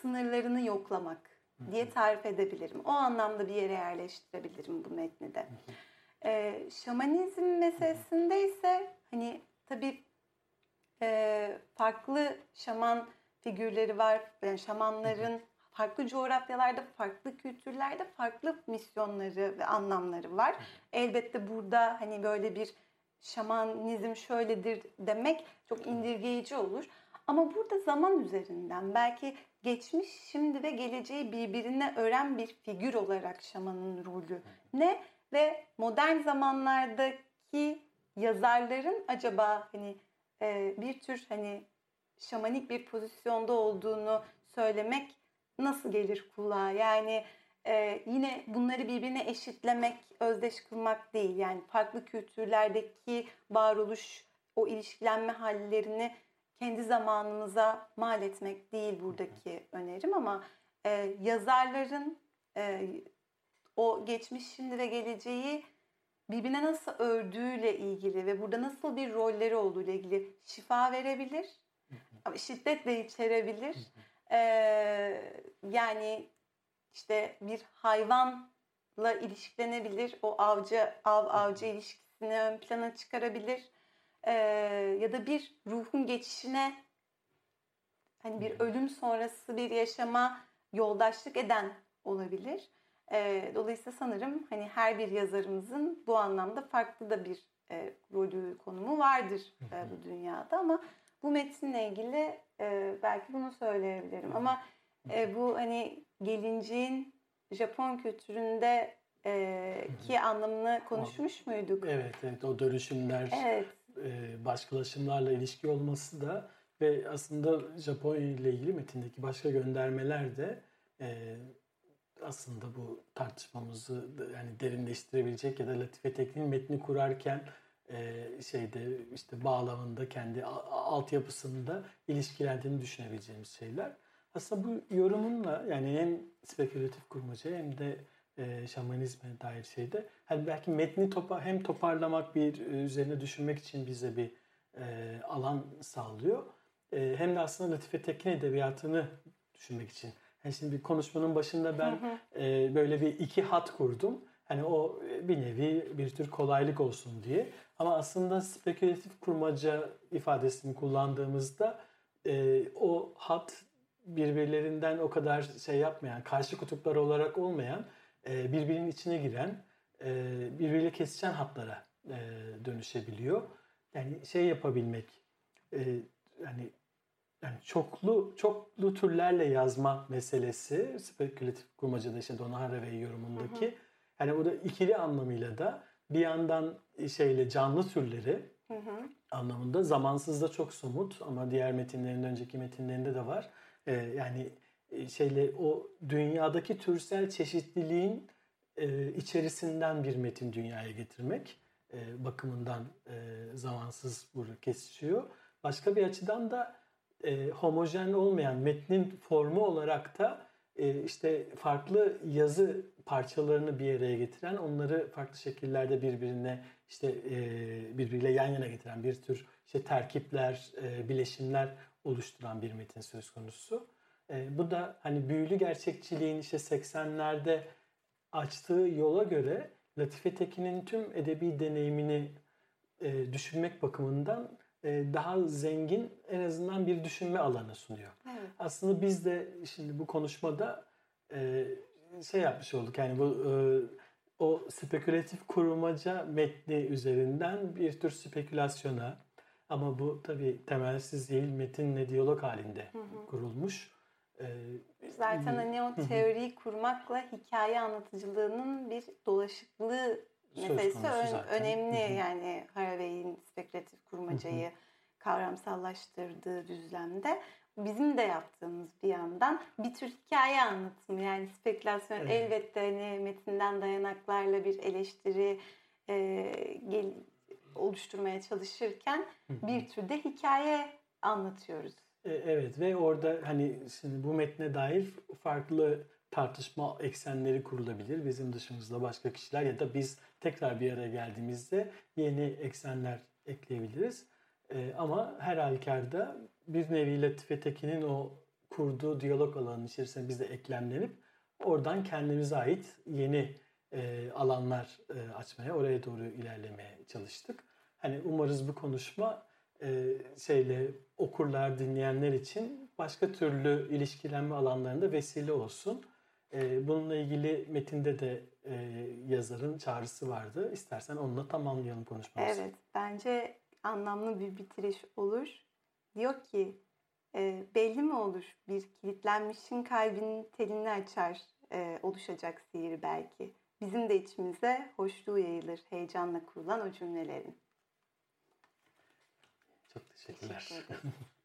sınırlarını yoklamak diye tarif edebilirim. O anlamda bir yere yerleştirebilirim bu metni de. şamanizm meselesinde ise hani tabii farklı şaman figürleri var. Yani şamanların farklı coğrafyalarda, farklı kültürlerde farklı misyonları ve anlamları var. Elbette burada hani böyle bir şamanizm şöyledir demek çok indirgeyici olur. Ama burada zaman üzerinden belki geçmiş, şimdi ve geleceği birbirine ören bir figür olarak şamanın rolü ne ve modern zamanlardaki yazarların acaba hani bir tür hani şamanik bir pozisyonda olduğunu söylemek nasıl gelir kulağa? Yani e, yine bunları birbirine eşitlemek, özdeş kılmak değil. Yani farklı kültürlerdeki varoluş, o ilişkilenme hallerini kendi zamanımıza mal etmek değil buradaki önerim ama e, yazarların e, o geçmiş, şimdi ve geleceği birbirine nasıl ördüğüyle ilgili ve burada nasıl bir rolleri olduğu ile ilgili şifa verebilir ama şiddet de içerebilir. Ee, yani işte bir hayvanla ilişkilenebilir. O avcı av avcı ilişkisini ön plana çıkarabilir. Ee, ya da bir ruhun geçişine hani bir ölüm sonrası bir yaşama yoldaşlık eden olabilir. E, dolayısıyla sanırım hani her bir yazarımızın bu anlamda farklı da bir e, rolü konumu vardır e, bu dünyada ama bu metinle ilgili e, belki bunu söyleyebilirim. Ama e, bu hani gelincin Japon kültüründe e, ki anlamını konuşmuş muyduk? Evet, evet o dönüşümler, evet. e, başkalaşımlarla ilişki olması da ve aslında Japonya ile ilgili metindeki başka göndermeler de e, aslında bu tartışmamızı yani derinleştirebilecek ya da Latife Tekin'in metni kurarken e, şeyde işte bağlamında kendi altyapısında ilişkilendiğini düşünebileceğimiz şeyler. Aslında bu yorumunla yani hem spekülatif kurmaca hem de e, şamanizme dair şeyde hani belki metni topa hem toparlamak bir e, üzerine düşünmek için bize bir e, alan sağlıyor. E, hem de aslında Latife Tekin edebiyatını düşünmek için. Yani şimdi bir konuşmanın başında ben e, böyle bir iki hat kurdum. Hani o bir nevi bir tür kolaylık olsun diye. Ama aslında spekülatif kurmaca ifadesini kullandığımızda e, o hat birbirlerinden o kadar şey yapmayan, karşı kutuplar olarak olmayan, e, birbirinin içine giren, e, birbiriyle kesişen hatlara e, dönüşebiliyor. Yani şey yapabilmek, e, yani yani çoklu çoklu türlerle yazma meselesi spekülatif kurmacada işte Donahara ve yorumundaki hı hı. yani o da ikili anlamıyla da bir yandan şeyle canlı türleri hı hı. anlamında zamansız da çok somut ama diğer metinlerin önceki metinlerinde de var. Ee, yani e, şeyle o dünyadaki türsel çeşitliliğin e, içerisinden bir metin dünyaya getirmek e, bakımından e, zamansız burada kesişiyor. Başka bir açıdan da e, homojen olmayan metnin formu olarak da e, işte farklı yazı parçalarını bir araya getiren, onları farklı şekillerde birbirine işte e, birbiriyle yan yana getiren bir tür işte terkipler, e, bileşimler oluşturan bir metin söz konusu. E, bu da hani büyülü gerçekçiliğin işte 80'lerde açtığı yola göre Latife Tekin'in tüm edebi deneyimini e, düşünmek bakımından e, daha zengin en azından bir düşünme alanı sunuyor. Evet. Aslında biz de şimdi bu konuşmada e, şey yapmış olduk. Yani bu e, o spekülatif kurmaca metni üzerinden bir tür spekülasyona ama bu tabi temelsiz değil metinle diyalog halinde hı hı. kurulmuş. Zaten hani o teoriyi kurmakla hikaye anlatıcılığının bir dolaşıklığı meselesi ön, önemli. Hı hı. Yani Haraway'in spekülatif kurmacayı hı hı. kavramsallaştırdığı düzlemde bizim de yaptığımız bir yandan bir tür hikaye anlatımı yani spekülasyon evet. elbette hani metinden dayanaklarla bir eleştiri e, gel, oluşturmaya çalışırken bir tür de hikaye anlatıyoruz. E, evet ve orada hani şimdi bu metne dair farklı tartışma eksenleri kurulabilir. Bizim dışımızda başka kişiler ya da biz tekrar bir araya geldiğimizde yeni eksenler ekleyebiliriz. Ee, ama her halükarda bir nevi Latife Tekin'in o kurduğu diyalog alanının içerisine biz de eklemlenip oradan kendimize ait yeni e, alanlar e, açmaya, oraya doğru ilerlemeye çalıştık. Hani umarız bu konuşma e, şeyle okurlar, dinleyenler için başka türlü ilişkilenme alanlarında vesile olsun. E, bununla ilgili metinde de e, yazarın çağrısı vardı. İstersen onunla tamamlayalım konuşmamızı. Evet, bence anlamlı bir bitiriş olur. Diyor ki, e, belli mi olur bir kilitlenmişin kalbinin telini açar e, oluşacak sihir belki. Bizim de içimize hoşluğu yayılır heyecanla kurulan o cümlelerin. Çok teşekkürler. Teşekkür